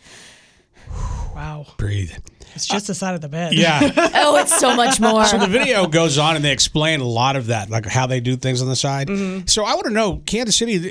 Wow. Breathe. It's just the side of the bed. Yeah. <laughs> oh, it's so much more. So the video goes on and they explain a lot of that, like how they do things on the side. Mm-hmm. So I want to know, Kansas City,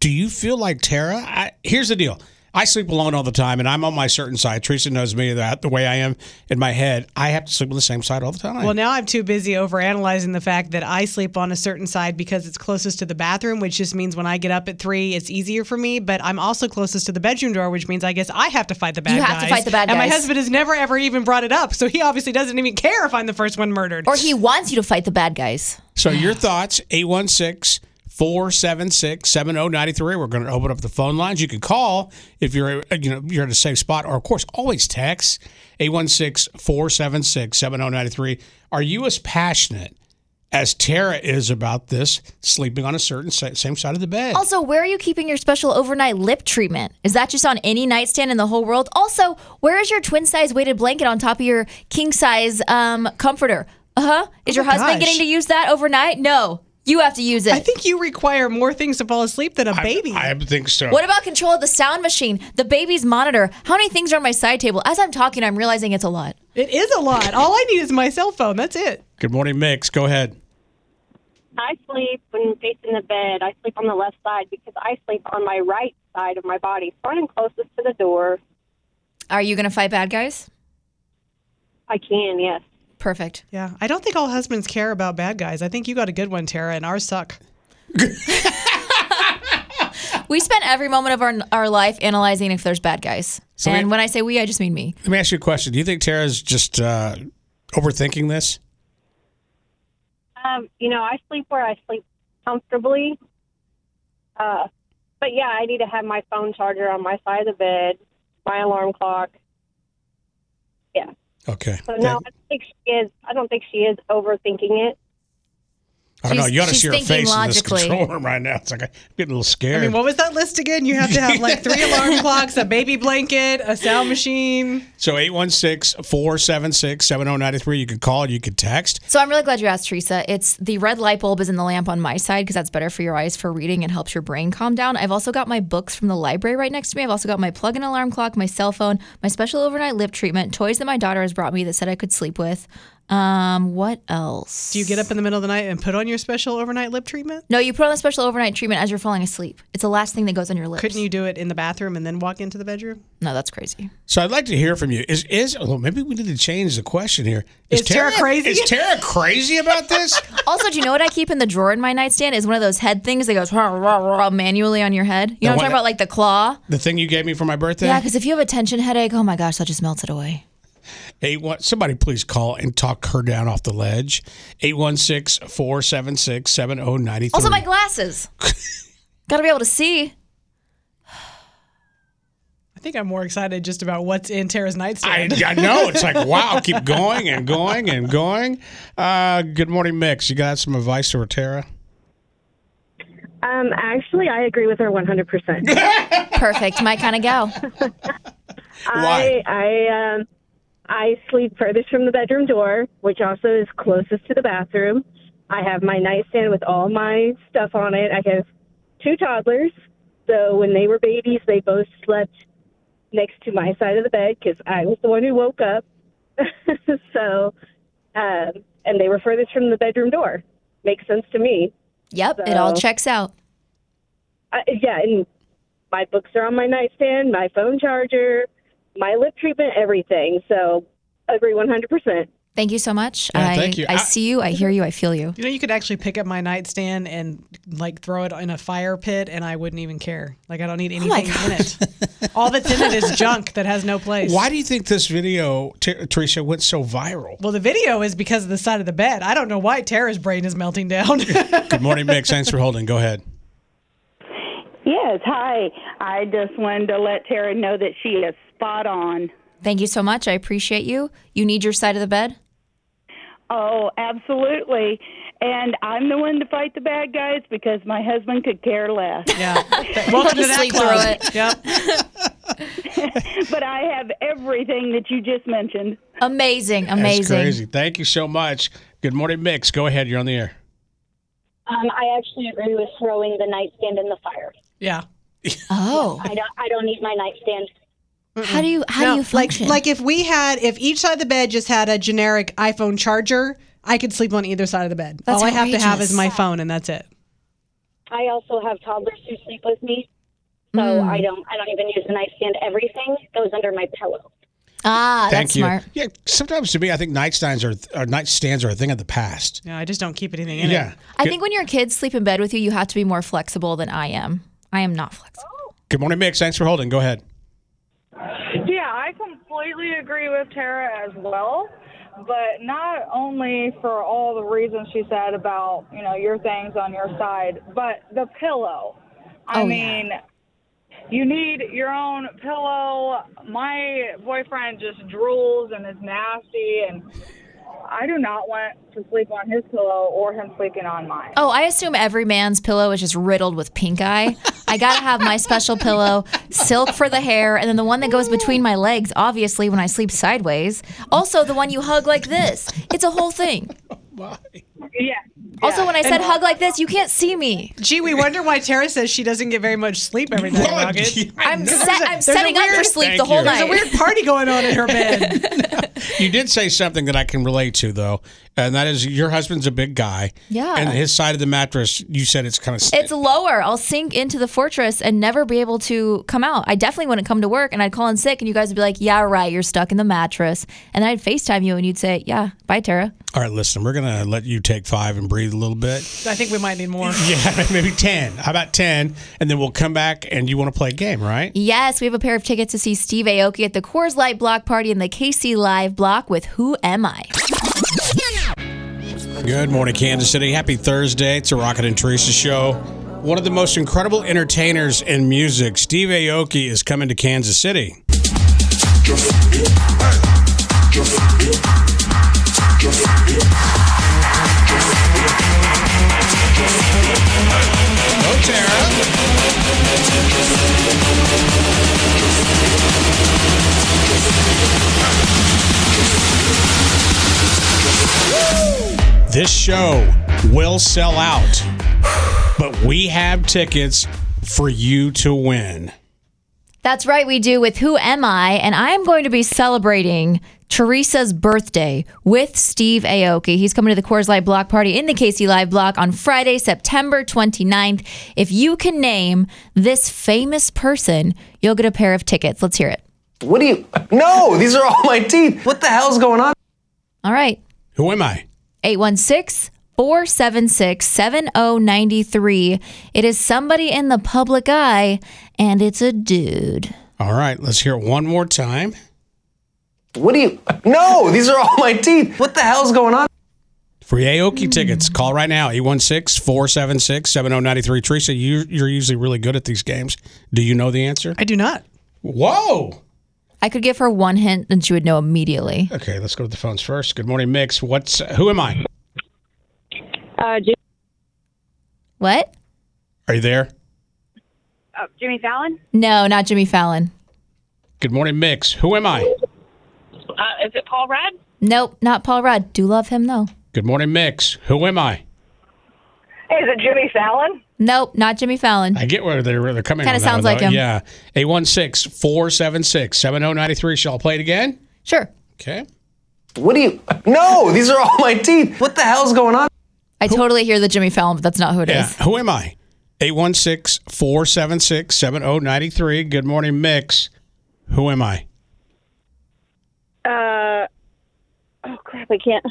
do you feel like Tara? I, here's the deal. I sleep alone all the time, and I'm on my certain side. Teresa knows me that the way I am in my head, I have to sleep on the same side all the time. Well, now I'm too busy over analyzing the fact that I sleep on a certain side because it's closest to the bathroom, which just means when I get up at three, it's easier for me. But I'm also closest to the bedroom door, which means I guess I have to fight the bad You guys. have to fight the bad And my husband has never ever even brought it up, so he obviously doesn't even care if I'm the first one murdered. Or he wants you to fight the bad guys. So your thoughts, 816 476 7093. We're going to open up the phone lines. You can call if you're uh, you know you're in a safe spot, or of course, always text 816 476 7093. Are you as passionate as Tara is about this sleeping on a certain same side of the bed? Also, where are you keeping your special overnight lip treatment? Is that just on any nightstand in the whole world? Also, where is your twin size weighted blanket on top of your king size um, comforter? Uh huh. Is Oh your husband gosh. getting to use that overnight? No. You have to use it. I think you require more things to fall asleep than a baby. I think so. What about control of the sound machine, the baby's monitor? How many things are on my side table? As I'm talking, I'm realizing it's a lot. It is a lot. All I need is my cell phone. That's it. Good morning, Mix. Go ahead. I sleep when facing the bed. I sleep on the left side because I sleep on my right side of my body, front and closest to the door. Are you going to fight bad guys? I can, yes. Perfect. Yeah. I don't think all husbands care about bad guys. I think you got a good one, Tara, and ours suck. <laughs> We spend every moment of our, our life analyzing if there's bad guys. So and we- when I say we, I just mean me. Let me ask you a question. Do you think Tara's just uh, overthinking this? Um, you know, I sleep where I sleep comfortably. Uh, but yeah, I need to have my phone charger on my side of the bed, my alarm clock. Yeah. Okay. So no, I don't think she is. I don't think she is overthinking it. I don't know. You ought to she's see her thinking face in this logically. control room right now. It's like I'm getting a little scared. I mean, what was that list again? You have to have like three <laughs> alarm clocks, a baby blanket, a sound machine. So 816-476-7093. You can call, you can text. So I'm really glad you asked, Teresa. It's the red light bulb is in the lamp on my side because that's better for your eyes for reading and helps your brain calm down. I've also got my books from the library right next to me. I've also got my plug-in alarm clock, my cell phone, my special overnight lip treatment, toys that my daughter has brought me that said I could sleep with. Um, what else? Do you get up in the middle of the night and put on your special overnight lip treatment? No, you put on the special overnight treatment as you're falling asleep. It's the last thing that goes on your lips. Couldn't you do it in the bathroom and then walk into the bedroom? No, that's crazy. So I'd like to hear from you. Is is well, maybe we need to change the question here. Is Tara crazy? Is Tara crazy about this? <laughs> Also, do you know what I keep in the drawer in my nightstand? Is one of those head things that goes rah, rah, rah, manually on your head. You The know what I'm talking about, like the claw. the thing you gave me for my birthday? Yeah, because if you have a tension headache, oh my gosh, that just melts it away. Eight one, somebody please call and talk her down off the ledge. 816-476-7093. Also, my glasses. <laughs> Got to be able to see. I think I'm more excited just about what's in Tara's I, nightstand. I know. It's like, <laughs> wow, keep going and going and going. Uh, good morning, Mix. You got some advice for Tara? Um, actually, I agree with her 100%. <laughs> Perfect. My kind of gal. I I um I sleep furthest from the bedroom door, which also is closest to the bathroom. I have my nightstand with all my stuff on it. I have two toddlers, so when they were babies, they both slept next to my side of the bed because I was the one who woke up. <laughs> so, um, and they were furthest from the bedroom door. Makes sense to me. Yep, it all checks out. I, yeah, and my books are on my nightstand, my phone charger, my lip treatment, everything. So agree 100%. Thank you so much. Yeah, I, thank you. I I- see you. I hear you. I feel you. You know, you could actually pick up my nightstand and like throw it in a fire pit, and I wouldn't even care. Like I don't need Oh anything in it. All that's in it is <laughs> junk that has no place. Why do you think this video, Ter- Teresa, went so viral? Well, the video is because of the side of the bed. I don't know why Tara's brain is melting down. <laughs> Good morning, Mix. Thanks for holding. Go ahead. Yes, hi. I just wanted to let Tara know that she is spot on. Thank you so much. I appreciate you. You need your side of the bed? Oh, absolutely. And I'm the one to fight the bad guys because my husband could care less. Yeah. <laughs> Welcome to sleep through it. Yep. <laughs> but I have everything that you just mentioned. Amazing. Amazing. That's Amazing. crazy. Thank you so much. Good morning, Mix. Go ahead. You're on the air. Um, I actually agree with throwing the nightstand in the fire. Yeah. Oh. I don't. I don't need my nightstand. How do you how No, do you function? Like, like if we had, if each side of the bed just had a generic iPhone charger, I could sleep on either side of the bed. That's All I have to have is my phone, and that's it. I also have toddlers who sleep with me, So Mm. I don't I don't even use the nightstand. Everything goes under my pillow. Ah, Thank that's you. smart. Yeah, sometimes to me, I think nightstands are or nightstands are a thing of the past. No, I just don't keep anything in Yeah. it. I think when your kids sleep in bed with you, you have to be more flexible than I am. I am not flexible. Good morning, Mix. Thanks for holding. Go ahead. Yeah, I completely agree with Tara as well, but not only for all the reasons she said about, you know, your things on your side, but the pillow. I Oh, yeah. mean, you need your own pillow. My boyfriend just drools and is nasty and I do not want to sleep on his pillow or him sleeping on mine. Oh, I assume every man's pillow is just riddled with pink eye. <laughs> I gotta have my special pillow, silk for the hair, and then the one that goes between my legs, obviously, when I sleep sideways. Also, the one you hug like this. It's a whole thing. <laughs> Oh, why? Yeah. Also, when I said And- hug like this, you can't see me. Gee, we wonder why Tara says she doesn't get very much sleep every night, Rocket. I'm, There's set, a- I'm there's a setting up for sleep the whole you. night. There's a weird party going on in her bed. <laughs> You did say something that I can relate to, though, and that is your husband's a big guy. Yeah. And his side of the mattress, you said it's kind of. It's lower. I'll sink into the fortress and never be able to come out. I definitely wouldn't come to work and I'd call in sick and you guys would be like, yeah, right, you're stuck in the mattress. And then I'd FaceTime you and you'd say, yeah, bye, Tara. All right, listen, we're going to let you take five and breathe a little bit. I think we might need more. <laughs> Yeah, maybe 10. How about 10? And then we'll come back and you want to play a game, right? Yes, we have a pair of tickets to see Steve Aoki at the Coors Light Block Party in the KC Live Block with Who Am I? Good morning, Kansas City. Happy Thursday. It's a Rocket and Teresa show. One of the most incredible entertainers in music, Steve Aoki, is coming to Kansas City. Hello, Tara. This show will sell out, but we have tickets for you to win. That's right, we do with Who Am I? And I'm going to be celebrating Teresa's birthday with Steve Aoki. He's coming to the Coors Light Block Party in the KC Live Block on Friday, September 29th. If you can name this famous person, you'll get a pair of tickets. Let's hear it. What do you? No, these are all my teeth. What the hell's going on? All right. Who am I? 816 476 7093. It is somebody in the public eye, and it's a dude. All right, let's hear it one more time. What do you? No, these are all my teeth. What the hell's going on? Free Aoki tickets. Call right now, 816 476 7093. Teresa, you, you're usually really good at these games. Do you know the answer? I do not. Whoa. I could give her one hint and she would know immediately. Okay, let's go to the phones first. Good morning, Mix. What's who am I? Uh, Jim, What? Are you there? uh, Jimmy Fallon. No, not Jimmy Fallon. Good morning, Mix. Who am I? Uh, is it Paul Rudd? Nope, not Paul Rudd. Do love him though. Good morning, Mix. Who am I? Is it Jimmy Fallon? Nope, not Jimmy Fallon. I get where they're, they're coming Kinda from. that sounds one, like though. him. Yeah. 816 476 7093. Shall I play it again? Sure. Okay. What do you? No, these are all my teeth. What the hell's going on? I totally hear the Jimmy Fallon, but that's not who it is. Yeah. Who am I? 816 476 7093. Good morning, Mix. Who am I? Uh, oh crap, I can't.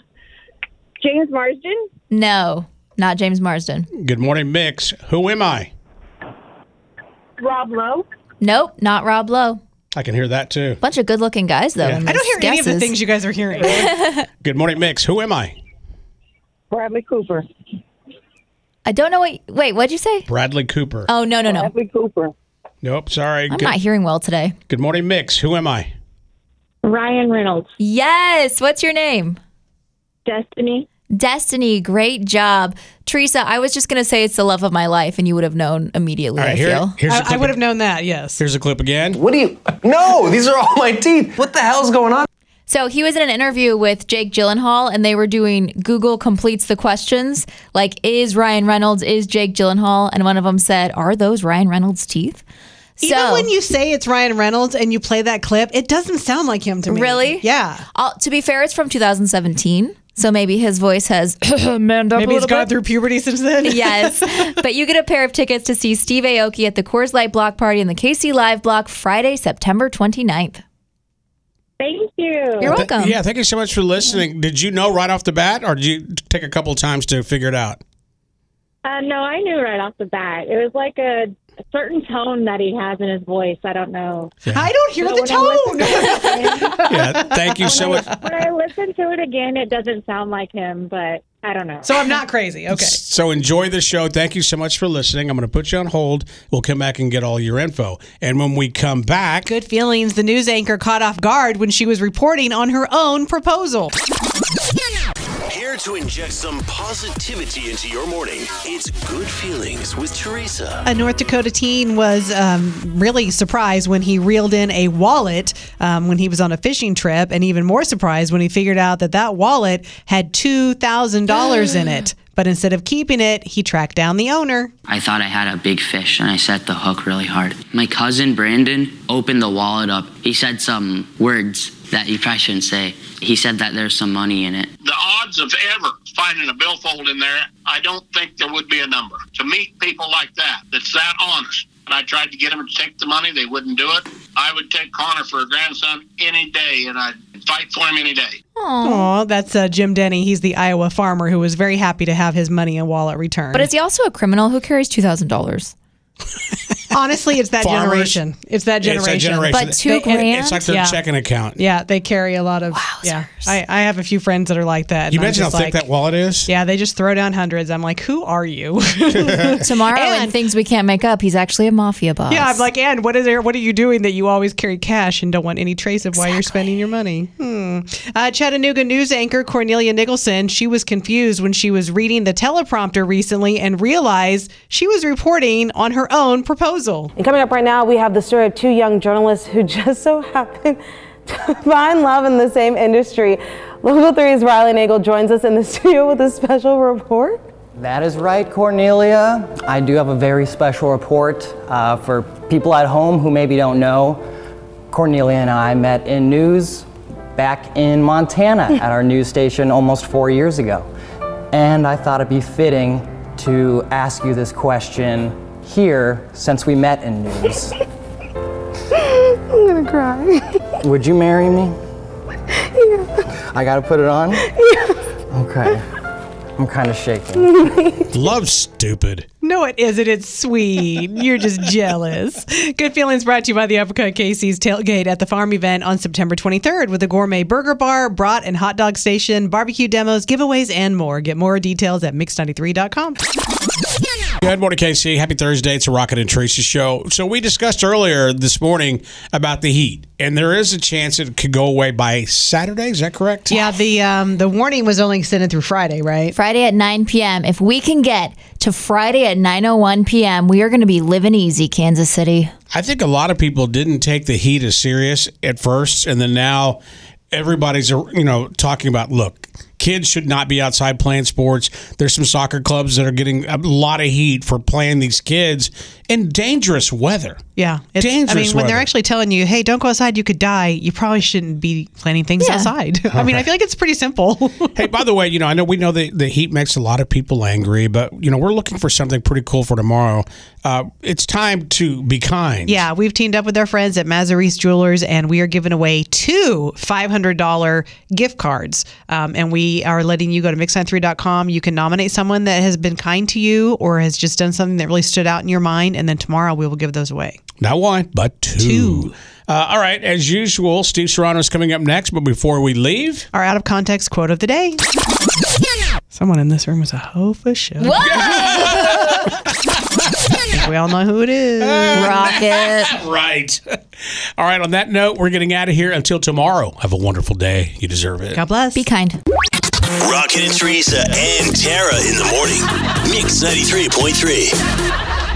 James Marsden. No, not James Marsden. Good morning, Mix. Who am I? Rob Lowe. Nope, not Rob Lowe. I can hear that too. Bunch of good looking guys though. Yeah. in I don't those hear any of the guesses. things you guys are hearing. <laughs> Good morning, Mix. Who am I? Bradley Cooper. I don't know what. Wait, what'd you say? Bradley Cooper. Oh no no no! Bradley Cooper. Nope, sorry. I'm Good, not hearing well today. good morning, Mix. Who am I? Ryan Reynolds. Yes. What's your name? Destiny. Destiny. Great job, Teresa. I was just gonna say it's the love of my life, and you would have known immediately. All right, I here, feel. here's I, I would have known that, yes. Here's a clip again. What do you? No, these are all my teeth. What the hell's going on? So he was in an interview with Jake Gyllenhaal, and they were doing Google completes the questions like, "Is Ryan Reynolds? Is Jake Gyllenhaal?" And one of them said, "Are those Ryan Reynolds' teeth?" Even So- when you say it's Ryan Reynolds and you play that clip, it doesn't sound like him to me. Really? Yeah. I'll, to be fair, it's from 2017. So maybe his voice has <coughs> manned up Maybe a he's little gone bit. through puberty since then. <laughs> yes. <laughs> But you get a pair of tickets to see Steve Aoki at the Coors Light Block Party in the KC Live Block Friday, September 29th. Thank you. You're Th- welcome. yeah, thank you so much for listening. Did you know right off the bat, or did you take a couple times to figure it out? Uh, no, I knew right off the bat. It was like a, a certain tone that he has in his voice. I don't know. I don't hear So the when I listen tone. <laughs> Yeah, thank you so much. When I listen to it again, it doesn't sound like him, but I don't know. so I'm not crazy. Okay. So enjoy the show. Thank you so much for listening. I'm going to put you on hold. We'll come back and get all your info. And when we come back, Good feelings. The news anchor caught off guard when she was reporting on her own proposal. Here to inject some positivity into your morning. It's Good Feelings with Teresa. A North Dakota teen was um, really surprised when he reeled in a wallet um, when he was on a fishing trip, and even more surprised when he figured out that that wallet had $2,000 in it. <gasps> But instead of keeping it, he tracked down the owner. I thought I had a big fish and I set the hook really hard. My cousin Brandon opened the wallet up. He said some words that you probably shouldn't say. He said that there's some money in it. The odds of ever finding a billfold in there, I don't think there would be a number. To meet people like that, that's that honest. And I tried to get them to take the money, they wouldn't do it. I would take Connor for a grandson any day, and I'd fight for him any day. Oh, that's uh, Jim Denny. He's the Iowa farmer who was very happy to have his money and wallet returned. But is he also a criminal who carries $2,000? <laughs> Honestly, it's that Farmers. generation. It's that generation. It's that generation. generation. But two They- grand? it's like their Yeah. checking account. Yeah, they carry a lot of. yeah, I, I have a few friends that are like that. You imagine how just thick like- that wallet is? Yeah, they just throw down hundreds. I'm like, who are you? <laughs> Tomorrow, and things we can't make up, he's actually a mafia boss. Yeah, I'm like, and what is there? What are you doing that you always carry cash and don't want any trace of why you're spending your money? Hmm. Uh, Chattanooga news anchor Cornelia Nicholson, she was confused when she was reading the teleprompter recently and realized she was reporting on her own proposal. And coming up right now, we have the story of two young journalists who <laughs> just so happen to <laughs> find love in the same industry. Local 3's Riley Nagel joins us in the <laughs> studio with a special report. That is right, Cornelia. I do have a very special report uh, for people at home who maybe don't know. Cornelia and I met in news back in Montana at our news station almost four years ago. And I thought it'd be fitting to ask you this question here since we met in news. I'm gonna cry. Would you marry me? Yeah. I gotta put it on? Yeah. Okay. I'm kind of shaking. Love stupid. No, it isn't. It's sweet. You're just jealous. Good Feelings brought to you by the Uppercut Casey's Tailgate at the farm event on September 23rd with a gourmet burger bar, brat and hot dog station, barbecue demos, giveaways, and more. Get more details at mix93.com. Good morning, Casey. Happy Thursday. It's a Rocket and Teresa show. So we discussed earlier this morning about the heat, and there is a chance it could go away by Saturday. Is that correct? Yeah, the um, the warning was only extended through Friday, right? Friday at 9 p.m. If we can get to Friday at 9:01 p.m., we are going to be living easy, Kansas City. I think a lot of people didn't take the heat as serious at first, and then now everybody's you know talking about look. Kids should not be outside playing sports. There's some soccer clubs that are getting a lot of heat for playing these kids in dangerous weather. Yeah, it's, Dangerous I mean, when they're actually telling you, "Hey, don't go outside; you could die," you probably shouldn't be planning things Yeah. outside. <laughs> I mean, I feel like it's pretty simple. <laughs> hey, by the way, you know, I know we know that the heat makes a lot of people angry, but, you know, we're looking for something pretty cool for tomorrow. Uh, it's time to be kind. Yeah, we've teamed up with our friends at Mazaris Jewelers, and we are giving away two $500 gift cards. Um, and we are letting you go to mix93.com. You can nominate someone that has been kind to you or has just done something that really stood out in your mind, and then tomorrow we will give those away. Not one, but two. Uh, all right, as usual, Steve Serrano is coming up next, but before we leave, Our out of context quote of the day. Someone in this room is a hoe for sure. <laughs> I we all know who it is. <laughs> Rocket. right. All right, on that note, we're getting out of here until tomorrow. Have a wonderful day. You deserve it. God bless. Be kind. Rocket and Teresa and Tara in the morning. Mix 93.3.